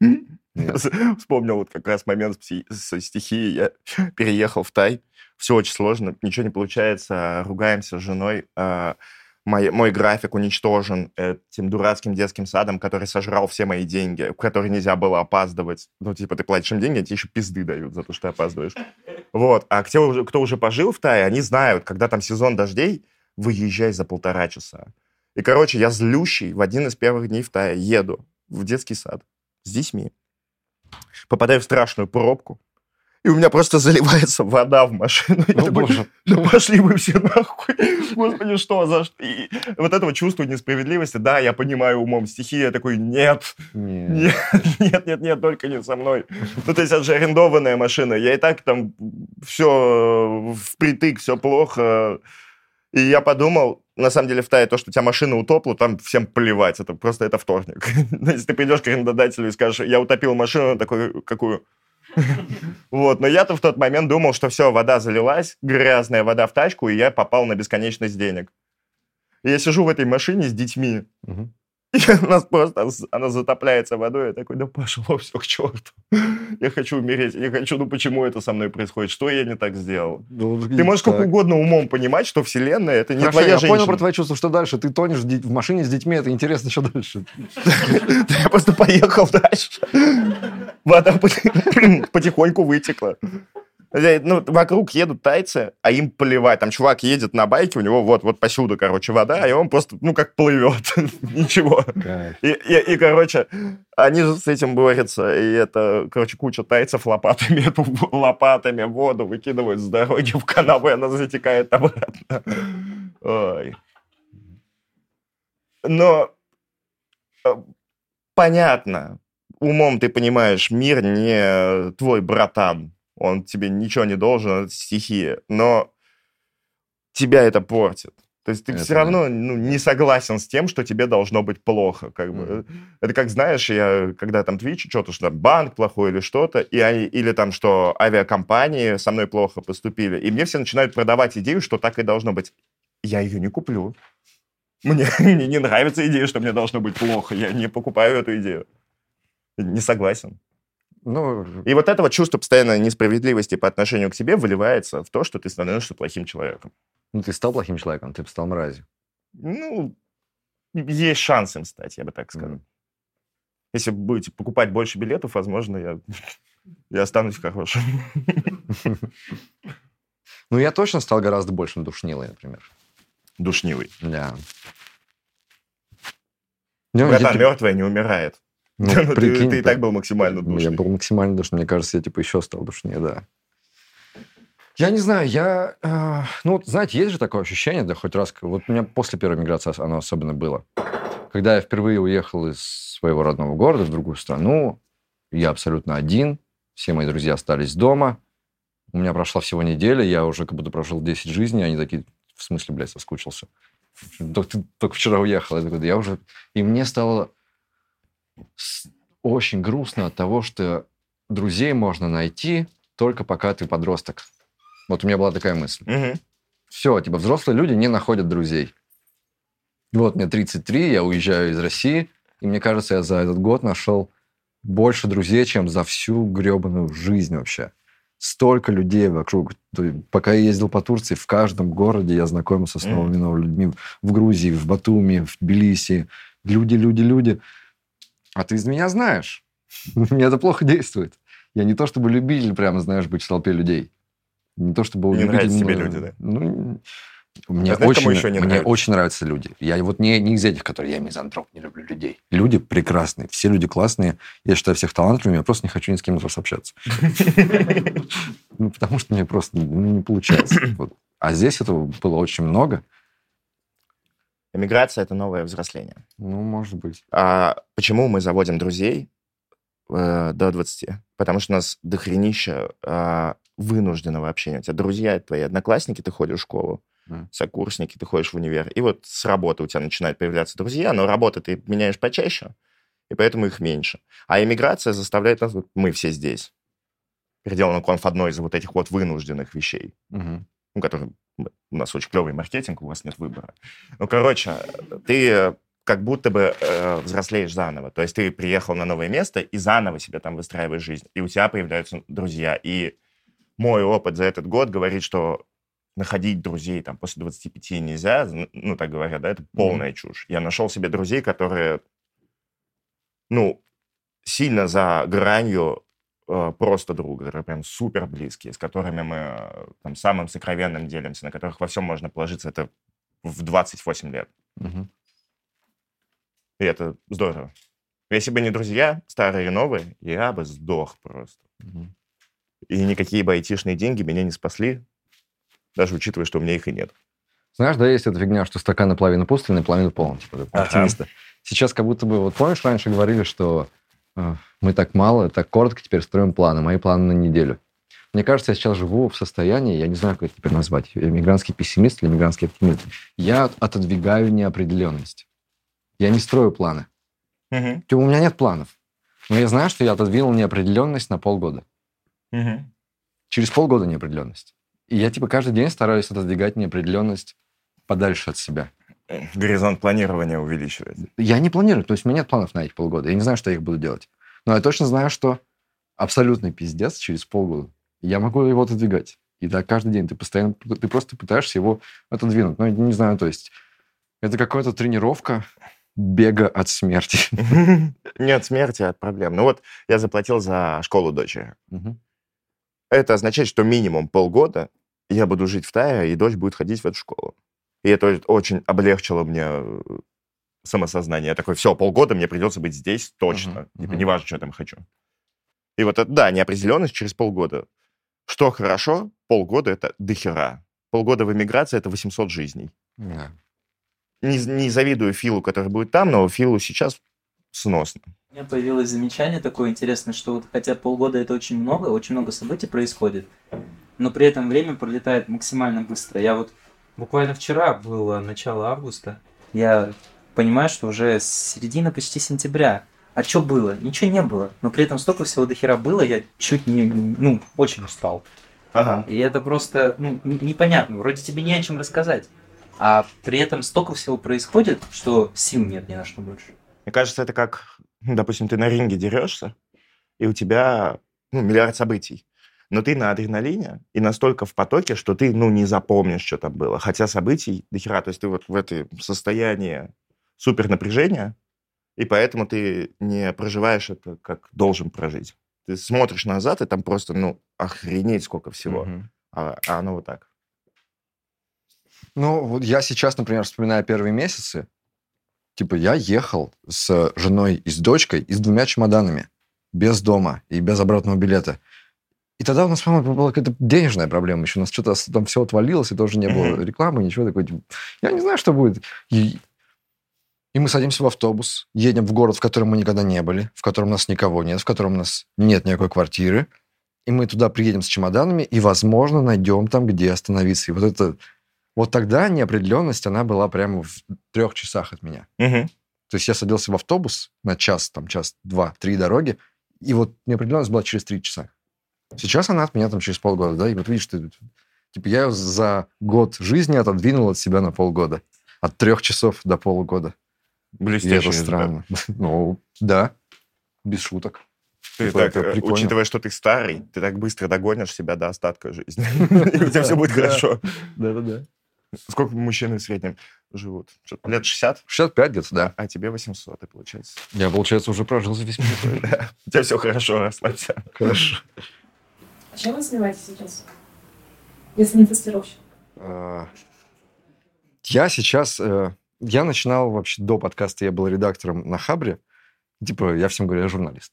Вспомнил вот как раз момент со стихией. Я переехал в Тай. Все очень сложно, ничего не получается. Ругаемся с женой. А, Мой, мой график уничтожен этим дурацким детским садом, который сожрал все мои деньги, в который нельзя было опаздывать. Ну, типа, ты платишь им деньги, а тебе еще пизды дают за то, что ты опаздываешь. Вот. А те, кто уже пожил в Тае, они знают, когда там сезон дождей, выезжай за полтора часа. И, короче, я злющий в один из первых дней в Тае еду в детский сад с детьми. Попадаю в страшную пробку. И у меня просто заливается вода в машину. Я О, такой, боже. да пошли вы все нахуй. Господи, что за что? И вот этого чувства несправедливости, да, я понимаю умом стихи, я такой, нет, Нет. нет, нет, нет, нет, только не со мной. Ну, то есть это же арендованная машина. Я и так там все впритык, все плохо. И я подумал, на самом деле, в Тае, то, что у тебя машина утопла, там всем плевать. Это просто это вторник. Ну, Если ты придешь к арендодателю и скажешь, я утопил машину, такой, какую? Вот, но я-то в тот момент думал, что все, вода залилась, грязная вода в тачку, и я попал на бесконечность денег. И я сижу в этой машине с детьми. И у нас просто, она затопляется водой, я такой, да пошло все к черту. Я хочу умереть, я хочу, ну почему это со мной происходит, что я не так сделал? Ты можешь Так. угодно умом понимать, что вселенная это не Хорошо, твоя я женщина. понял про твои чувства. Что дальше? Ты тонешь в машине с детьми, это интересно, что дальше? Да Я просто поехал дальше. Вода пот- потихоньку вытекла. Э, Ну, вокруг едут тайцы, а им плевать. Там чувак едет на байке, у него вот, вот посюда, короче, вода, и он просто, ну, как плывет. Ничего. И, и- и, короче, они же с этим борются. И это, короче, куча тайцев лопатами, лопатами воду выкидывают с дороги в канаву, и она затекает обратно. Ой. Но э, понятно, умом ты понимаешь, мир не твой братан. Он тебе ничего не должен, это стихия. Но тебя это портит. То есть ты Это все равно ну, не согласен с тем, что тебе должно быть плохо. Как бы. Это как, знаешь, я когда там твичу что-то, что там банк плохой или что-то, и или там, что авиакомпании со мной плохо поступили, и мне все начинают продавать идею, что так и должно быть. Я ее не куплю. Мне, мне не нравится идея, что мне должно быть плохо. Я не покупаю эту идею. Не согласен. Ну, И вот это вот чувство постоянной несправедливости по отношению к себе выливается в то, что ты становишься плохим человеком. ну, ты стал плохим человеком, ты стал мразью. Ну, есть шанс им стать, я бы так сказал. Мгм. Если будете покупать больше билетов, возможно, я, я останусь хорошим. Ну, я точно стал гораздо больше душнилой, например. Душнилый. Да. Братан, мертвая не умирает. Ну, Ну, ты, прикинь, ты и так был максимально Ну, Я душный. был максимально душный. Мне кажется, я типа еще стал душнее, да. Я не знаю, я... э, ну, вот, знаете, есть же такое ощущение, да, хоть раз... Вот у меня после первой миграции оно особенно было. Когда я впервые уехал из своего родного города в другую страну, я абсолютно один, все мои друзья остались дома, у меня прошла всего неделя, я уже как будто прожил 10 жизней, они такие, в смысле, блядь, соскучился? Только ты только вчера уехал. Я такой, «Да я уже... И мне стало очень грустно от того, что друзей можно найти только пока ты подросток. Вот у меня была такая мысль. Мгм. Все, типа взрослые люди не находят друзей. Вот мне 33, я уезжаю из России, и мне кажется, я за этот год нашел больше друзей, чем за всю гребаную жизнь вообще. Столько людей вокруг. Пока я ездил по Турции, в каждом городе я знакомился с новыми новыми людьми. В Грузии, в Батуми, в Тбилиси. Люди, люди, люди. А ты из меня знаешь. Мне это плохо действует. Я не то чтобы любитель, прямо, знаешь, быть в толпе людей. Не то чтобы Не нравятся тебе ну, люди, да? Ну, мне А знаешь, очень, еще не мне нравится? очень нравятся люди. Я вот не, не из этих, которые я мизантроп, не люблю людей. Люди прекрасные, все люди классные. Я считаю всех талантливыми, я просто не хочу ни с кем из вас общаться. Ну, потому что мне просто ну, не получается. А здесь этого было очень много. Эмиграция — это новое взросление. Ну, может быть. А почему мы заводим друзей э, до 20? Потому что у нас дохренища э, вынужденного общения. У тебя друзья — это твои одноклассники, ты ходишь в школу, Да. сокурсники, ты ходишь в универ. И вот с работы у тебя начинают появляться друзья, но работы ты меняешь почаще, и поэтому их меньше. А эмиграция заставляет нас... вот Мы все здесь. Переделан конф одной из вот этих вот вынужденных вещей Мгм. ну, который у нас очень клевый маркетинг, у вас нет выбора. Ну, короче, ты как будто бы э, взрослеешь заново. То есть ты приехал на новое место и заново себе там выстраиваешь жизнь. И у тебя появляются друзья. И мой опыт за этот год говорит, что находить друзей там после 25 нельзя, ну, так говорят, да, это полная чушь. Я нашел себе друзей, которые, ну, сильно за гранью просто друга, которые прям супер близкие, с которыми мы э, там самым сокровенным делимся, на которых во всем можно положиться. Это в 28 лет. Мгм. И это здорово. Если бы не друзья, старые и новые, я бы сдох просто. Мгм. И никакие бы айтишные деньги меня не спасли, даже учитывая, что у меня их и нет. Знаешь, да, есть эта фигня, что стакан наполовину пустой, наполовину полон, типа, Ага. оптимиста. Сейчас как будто бы, вот помнишь, раньше говорили, что э, мы так мало, так коротко теперь строим планы, мои планы на неделю. Мне кажется, я сейчас живу в состоянии, я не знаю, как это теперь назвать, мигрантский пессимист или мигрантский оптимист. Я отодвигаю неопределенность. Я не строю планы. Типа, у меня нет планов. Но я знаю, что я отодвинул неопределенность на полгода. Мгм. Через полгода неопределенность. И я, типа, каждый день стараюсь отодвигать неопределенность подальше от себя. Горизонт планирования увеличивает. Я не планирую, то есть у меня нет планов на эти полгода. Я не знаю, что я их буду делать. Но я точно знаю, что абсолютный пиздец через полгода. Я могу его отодвигать. И так каждый день ты постоянно, ты просто пытаешься его отодвинуть. Ну, я не знаю, то есть это какая-то тренировка бега от смерти. Не от смерти, а от проблем. Ну вот я заплатил за школу дочери. Это означает, что минимум полгода я буду жить в Тае, и дочь будет ходить в эту школу. И это очень облегчило мне э, самосознание. Я такой, все, полгода мне придется быть здесь точно. Мгм, Типа, мгм. неважно, что я там хочу. И вот это, да, неопределенность через полгода. Что хорошо, полгода — это дохера. Полгода в эмиграции — это 800 жизней. Да. Не, не завидую Филу, который будет там, но Филу сейчас сносно. У меня появилось замечание такое интересное, что вот хотя полгода это очень много, очень много событий происходит, но при этом время пролетает максимально быстро. Я вот буквально вчера было начало августа, я понимаю, что уже середина почти сентября. А что было? Ничего не было. Но при этом столько всего до хера было, я чуть не, ну, очень устал. Ага. И это просто, ну, непонятно. Вроде тебе не о чем рассказать. А при этом столько всего происходит, что сил нет ни на что больше. Мне кажется, это как, допустим, ты на ринге дерешься, и у тебя ну, миллиард событий. Но ты на адреналине и настолько в потоке, что ты, ну, не запомнишь, что там было. Хотя событий до хера. То есть ты вот в этой состоянии супер напряжения, и поэтому ты не проживаешь это, как должен прожить. Ты смотришь назад, и там просто, ну, охренеть сколько всего. Мгм. А, а оно вот так. Ну, вот я сейчас, например, вспоминаю первые месяцы. Типа, я ехал с женой и с дочкой и с двумя чемоданами. Без дома и без обратного билета. И тогда у нас, по-моему, была какая-то денежная проблема еще. У нас что-то там все отвалилось, и тоже не было рекламы, ничего такого. Я не знаю, что будет. И, и мы садимся в автобус, едем в город, в котором мы никогда не были, в котором у нас никого нет, в котором у нас нет никакой квартиры. И мы туда приедем с чемоданами, и, возможно, найдем там, где остановиться. И вот это вот тогда неопределенность, она была прямо в трех часах от меня. Мгм. То есть я садился в автобус на час, там, час, два, три дороги, и вот неопределенность была через три часа. Сейчас она от меня там через полгода, да, и вот видишь, ты, типа я её за год жизни отодвинул от себя на полгода. От трех часов до полугода. И Блестящий это результат. странно. Ну, да, без шуток. Ты Типа, так, это э, прикольно. учитывая, что ты старый, ты так быстро догонишь себя до остатка жизни. И у тебя все будет Да. хорошо. Да-да-да. Сколько мужчины в среднем живут? Лет 60? 65 где-то, да. А тебе 800, и получается. Я, получается, уже прожил за весь мир. У тебя все хорошо, расслабься. Хорошо. А чем вы занимаетесь сейчас? если не тестировщик? Э, Я сейчас... э, Я начинал вообще до подкаста, я был редактором на Хабре. Типа, я всем говорю, я журналист.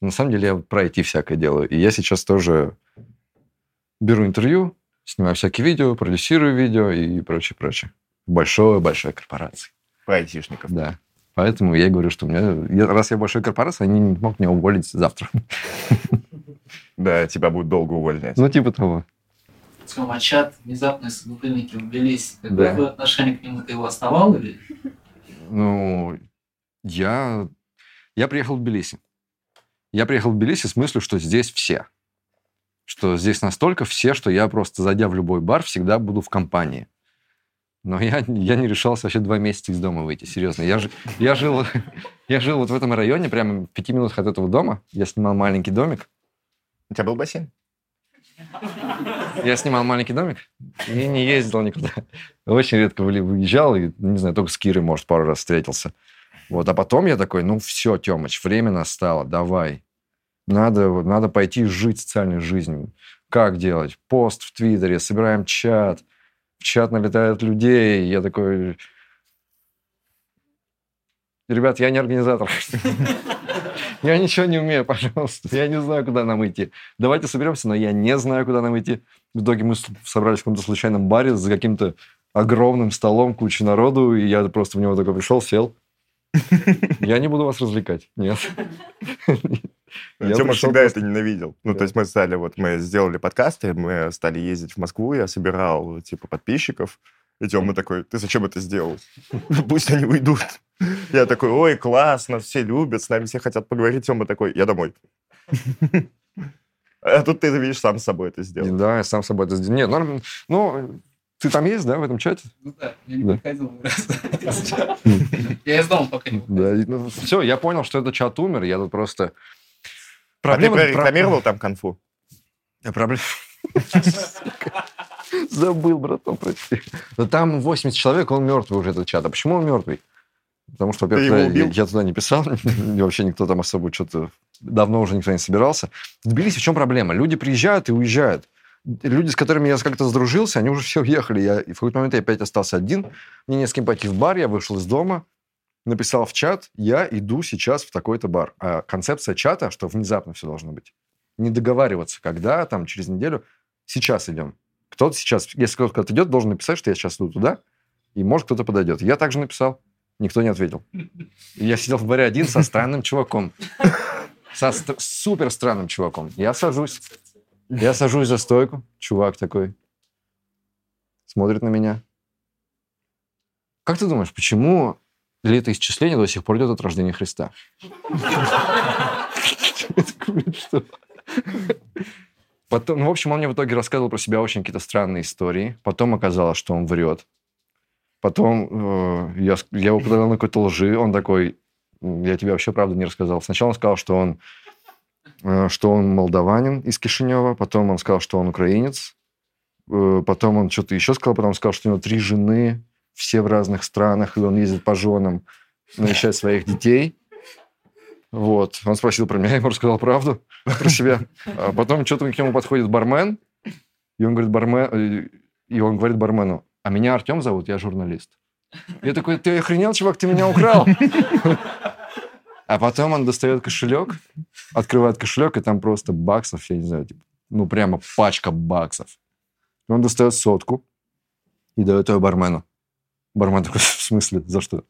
На самом деле я про IT всякое делаю. И я сейчас тоже беру интервью, снимаю всякие видео, продюсирую видео и прочее, прочее. Большой-большой корпорации. Про айтишников. Да. Поэтому я и говорю, что у меня, раз я большой корпорации, они не могут меня уволить завтра. Да, тебя будут долго увольнять. Ну, типа того. Тема а чат, внезапные собутыльники. Да. Какое твое отношение к нему? Ты его основал или? Ну, я, я приехал в Тбилиси. Я приехал в Тбилиси с мыслью, что здесь все. Что здесь настолько все, что я просто, зайдя в любой бар, всегда буду в компании. Но я, я не решался вообще два месяца из дома выйти, серьезно. Я, ж- я, жил, я жил вот в этом районе, прямо в пяти минутах от этого дома. Я снимал маленький домик. У тебя был бассейн? Я снимал маленький домик и не ездил никуда. Очень редко выезжал, и, не знаю, только с Кирой, может, пару раз встретился. Вот, а потом я такой, ну все, Тёмыч, время настало, давай. Надо, надо пойти жить социальной жизнью. Как делать? Пост в Твиттере, собираем чат, в чат налетают людей. Я такой, ребят, я не организатор. Я ничего не умею, пожалуйста. Я не знаю, куда нам идти. Давайте соберемся, но я не знаю, куда нам идти. В итоге мы собрались в каком-то случайном баре за каким-то огромным столом, куча народу, и я просто в него такой пришел, сел. Я не буду вас развлекать. Нет. Я Тема пришел всегда просто- это ненавидел. Ну, Да. то есть мы стали, вот мы сделали подкасты, мы стали ездить в Москву, я собирал, типа, подписчиков. И Тёма такой, ты зачем это сделал? «Ну, Пусть они уйдут. Я такой, ой, классно, все любят, с нами все хотят поговорить. Тёма такой, я домой. А тут ты, видишь, сам с собой это сделал. Да, я сам собой это сделал. Нет, норм- ну, ты там есть, да, в этом чате? Ну да, я не Да. приходил. Я из дома пока не выходил. все, я понял, что этот чат умер, я тут просто... А ты Проблема- прорекламировал там конфу? Проблема... Забыл, братан, прости. Но там 80 человек, он мертвый уже, этот чат. А почему он мертвый? Потому что, во-первых, я, я туда не писал, и вообще никто там особо что-то... Давно уже никто не собирался. В Тбилиси в чем проблема? Люди приезжают и уезжают. Люди, с которыми я как-то сдружился, они уже все уехали. Я, и в какой-то момент я опять остался один. Мне не с кем пойти в бар, я вышел из дома, написал в чат, я иду сейчас в такой-то бар. А концепция чата, что внезапно все должно быть. Не договариваться, когда, там, через неделю. Сейчас идем. Кто-то сейчас, если кто-то идет, должен написать, что я сейчас иду туда, и может кто-то подойдет. Я также написал, никто не ответил. И я сидел в баре один со странным чуваком. Со стр- супер странным чуваком. Я сажусь. Я сажусь за стойку. Чувак такой. Смотрит на меня. Как ты думаешь, почему летоисчисление до сих пор идет от рождения Христа? Потом, ну, в общем, он мне в итоге рассказывал про себя очень какие-то странные истории. Потом оказалось, что он врет. Потом э, я, я его подавал на какой-то лжи. Он такой, «М, я тебе вообще правду не рассказал. Сначала он сказал, что он, э, что он молдаванин из Кишинева. Потом он сказал, что он украинец. Э, потом он что-то еще сказал. Потом сказал, что у него три жены, все в разных странах, и он ездит по женам навещать своих детей. Вот. Он спросил про меня, я ему рассказал правду про себя. А потом что-то к нему подходит бармен, и он говорит, бармен, и он говорит бармену, а меня Артем зовут, я журналист. Я такой, ты охренел, чувак, ты меня украл. А потом он достает кошелек, открывает кошелек, и там просто баксов, я не знаю, типа, ну прямо пачка баксов. Он достает сотку и дает ее бармену. Бармен такой, в смысле, за что?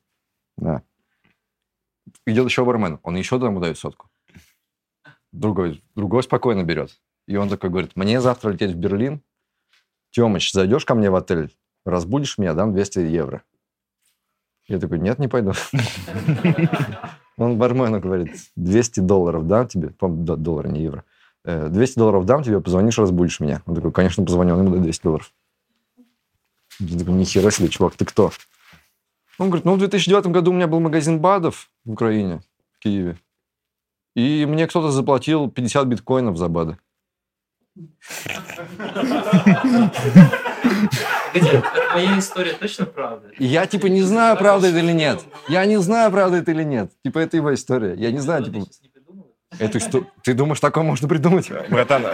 Да. Идет еще бармен, он еще ему дает сотку. Другой, другой спокойно берет. И он такой говорит, мне завтра лететь в Берлин. Тёмыч, зайдешь ко мне в отель, разбудишь меня, дам 200 евро. Я такой, нет, не пойду. Он бармену говорит, 200 долларов дам тебе, по-моему, доллары, не евро. Э, 200 долларов дам тебе, позвонишь, разбудишь меня. Он такой, конечно, позвоню, он ему дает 200 долларов. Я такой, нихера себе, чувак, ты кто? Он говорит, ну, в 2009 году у меня был магазин БАДов в Украине, в Киеве. И мне кто-то заплатил 50 биткоинов за БАДы. Твоя история точно правда? Я, типа, не знаю, правда это или нет. Я не знаю, правда это или нет. Типа, это его история. Я не знаю, типа... Эту исто- Ты думаешь, такое можно придумать? Братан,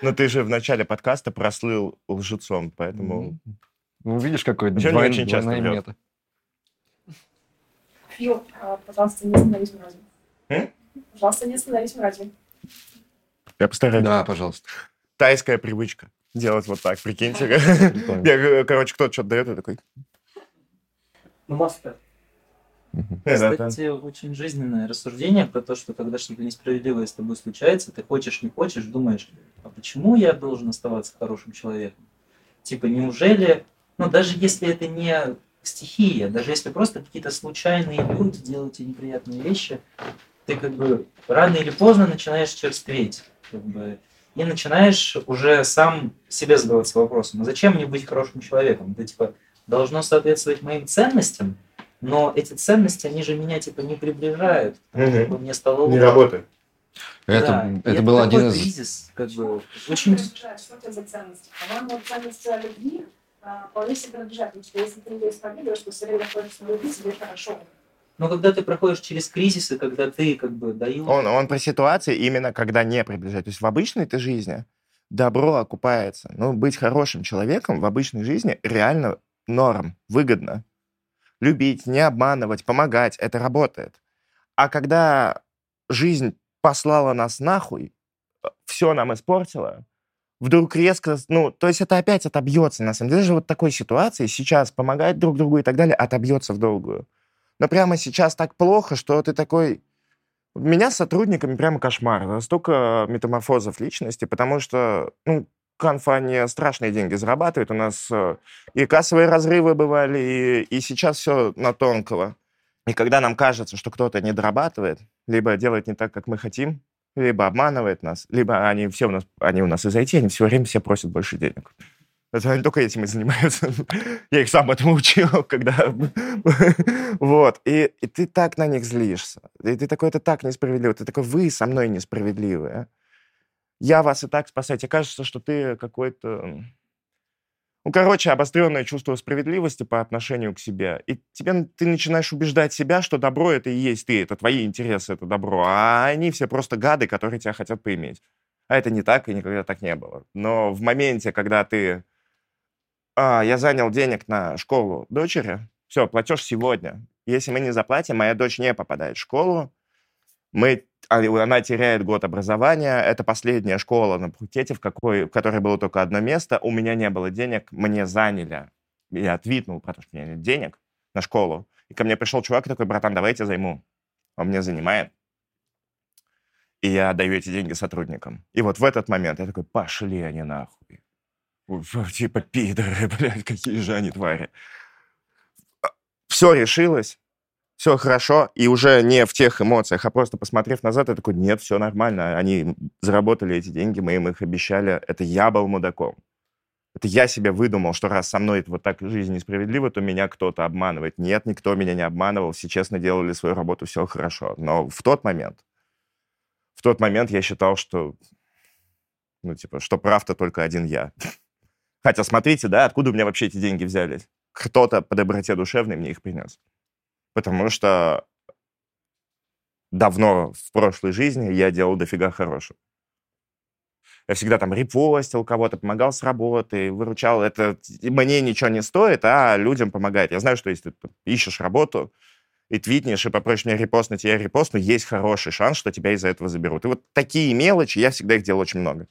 ну ты же в начале подкаста прослыл лжецом, поэтому... Ну, видишь, какой двойная врет. мета. Фил, а, пожалуйста, не становись мразью. М? Пожалуйста, не становись мразью. Я постараюсь. Да, пожалуйста. Тайская привычка. Делать вот так, прикиньте. Я, э, короче, кто-то что-то дает, я такой... Ну. «Э, да». Кстати, очень жизненное рассуждение про то, что когда что-то несправедливое с тобой случается, ты хочешь, не хочешь, думаешь, а почему я должен оставаться хорошим человеком? Типа, неужели, ну даже если это не стихия, даже если просто какие-то случайные люди делают тебе неприятные вещи, ты как бы рано или поздно начинаешь черстветь. Как бы, и начинаешь уже сам себе задаваться вопросом, а зачем мне быть хорошим человеком? Это типа должно соответствовать моим ценностям, но эти ценности, они же меня типа не приближают, чтобы мне стало Не лучше. работает. Это, Да, это был такой один из... кризис, как бы, очень... Что у тебя за ценности? По-моему, ценности любви а, вполне себе принадлежат. Потому что если ты ее исповедуешь, что все время в любви, тебе хорошо. Но когда ты проходишь через кризисы, когда ты как бы даешь... Он, он про ситуации именно когда не приближает. То есть в обычной ты жизни добро окупается. Ну, быть хорошим человеком в обычной жизни реально норм, выгодно. Любить, не обманывать, помогать, это работает. А когда жизнь послала нас нахуй, все нам испортила, вдруг резко, ну, то есть это опять отобьется, на самом деле. Даже вот такой ситуации сейчас помогать друг другу и так далее отобьется в долгую. Но прямо сейчас так плохо, что ты такой... Меня с сотрудниками прямо кошмар. Столько метаморфозов личности, потому что, ну, конфа не страшные деньги зарабатывает. У нас э, и кассовые разрывы бывали, и, и сейчас все на тонкого. И когда нам кажется, что кто-то не дорабатывает, либо делает не так, как мы хотим, либо обманывает нас, либо они все у нас, они у нас из IT, они все время все просят больше денег. Это они только этим и занимаются. Я их сам этому учил, когда... Вот. И, и ты так на них злишься. И ты такой, это так несправедливо. Ты такой, вы со мной несправедливые. Я вас и так спасаю. Тебе кажется, что ты какой-то... Ну, короче, обостренное чувство справедливости по отношению к себе. И тебе, ты начинаешь убеждать себя, что добро это и есть ты, это твои интересы, это добро. А они все просто гады, которые тебя хотят поиметь. А это не так, и никогда так не было. Но в моменте, когда ты... А, я занял денег на школу дочери, все, платеж сегодня. Если мы не заплатим, моя дочь не попадает в школу, мы, а, она теряет год образования. Это последняя школа на факультете, в, какой, в которой было только одно место. У меня не было денег, мне заняли. Я отвитнул, потому что у меня нет денег на школу. И ко мне пришел чувак и такой, братан, давай я тебя займу. Он мне занимает. И я даю эти деньги сотрудникам. И вот в этот момент я такой, пошли они нахуй. Типа пидоры, блядь, какие же они твари. Все решилось, все хорошо, и уже не в тех эмоциях, а просто посмотрев назад, я такой, нет, все нормально, они заработали эти деньги, мы им их обещали, это я был мудаком. Это я себе выдумал, что раз со мной вот так жизнь несправедлива, то меня кто-то обманывает. Нет, никто меня не обманывал, все честно делали свою работу, все хорошо. Но в тот момент, в тот момент я считал, что, ну, типа, что прав-то только один я. Хотя, смотрите, да, откуда у меня вообще эти деньги взялись? Кто-то по доброте душевной мне их принес. Потому что давно в прошлой жизни я делал дофига хорошего. Я всегда там репостил кого-то, помогал с работой, выручал. Это мне ничего не стоит, а людям помогает. Я знаю, что если ты ищешь работу и твитнешь, и попросишь меня репостнуть, я репостну, есть хороший шанс, что тебя из-за этого заберут. И вот такие мелочи, я всегда их делал очень много.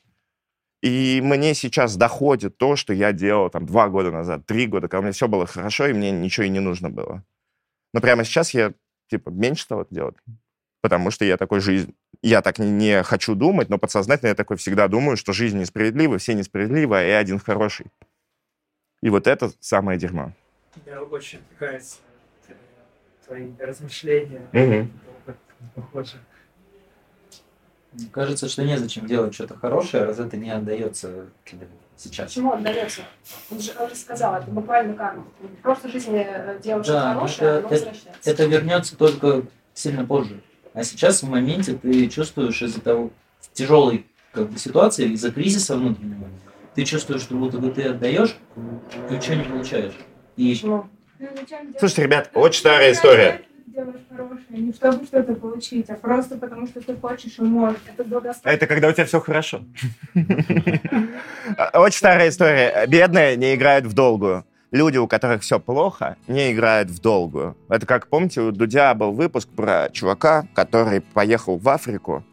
И мне сейчас доходит то, что я делал там два года назад, три года, когда у меня все было хорошо, и мне ничего и не нужно было. Но прямо сейчас я, типа, меньше стал это делать. Потому что я такой жизнь... Я так не, не хочу думать, но подсознательно я такой всегда думаю, что жизнь несправедлива, все несправедливы, а я один хороший. И вот это самое дерьмо. Мне очень нравятся э, твои размышления. Мгм. Похоже. Мне кажется, что незачем делать что-то хорошее, раз это не отдается тебе сейчас. Почему отдается? Он же, он же сказал, это буквально карма. В прошлой жизни э, делал что-то Да, ну хорошее, это- возвращается. Это вернется только сильно позже. А сейчас в моменте ты чувствуешь из-за того тяжелой как бы, ситуации, из-за кризиса внутреннего, ты чувствуешь, что будто бы ты отдаешь, и ничего не получаешь. И Почему? Слушайте, ребят, очень старая история. Делаешь хорошее, не чтобы что-то получить, а просто потому что ты хочешь и можешь. Это долгосрочно. Это когда у тебя все хорошо. Очень старая история. Бедные не играют в долгую. Люди, у которых все плохо, не играют в долгую. Это как, помните, у Дудя был выпуск про чувака, который поехал в Африку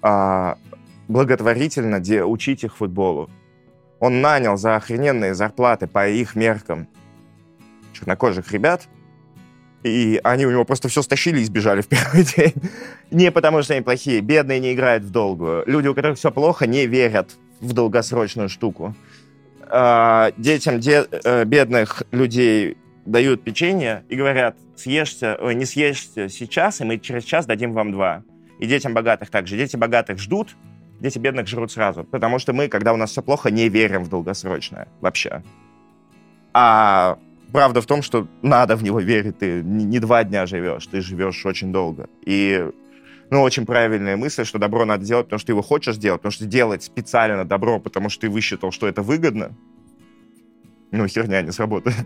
а, благотворительно де- учить их футболу. Он нанял за охрененные зарплаты по их меркам чернокожих ребят, и они у него просто все стащили и сбежали в первый день. Не потому, что они плохие. Бедные не играют в долгую. Люди, у которых все плохо, не верят в долгосрочную штуку. А, Детям де- э, бедных людей дают печенье и говорят, съешьте, ой, не съешьте сейчас, и мы через час дадим вам два. И детям богатых также. Дети богатых ждут, дети бедных жрут сразу. Потому что мы, когда у нас все плохо, не верим в долгосрочное вообще. А правда в том, что надо в него верить. Ты не два дня живешь, ты живешь очень долго. И ну, очень правильная мысль, что добро надо делать, потому что ты его хочешь делать, потому что делать специально добро, потому что ты высчитал, что это выгодно, ну, херня не сработает.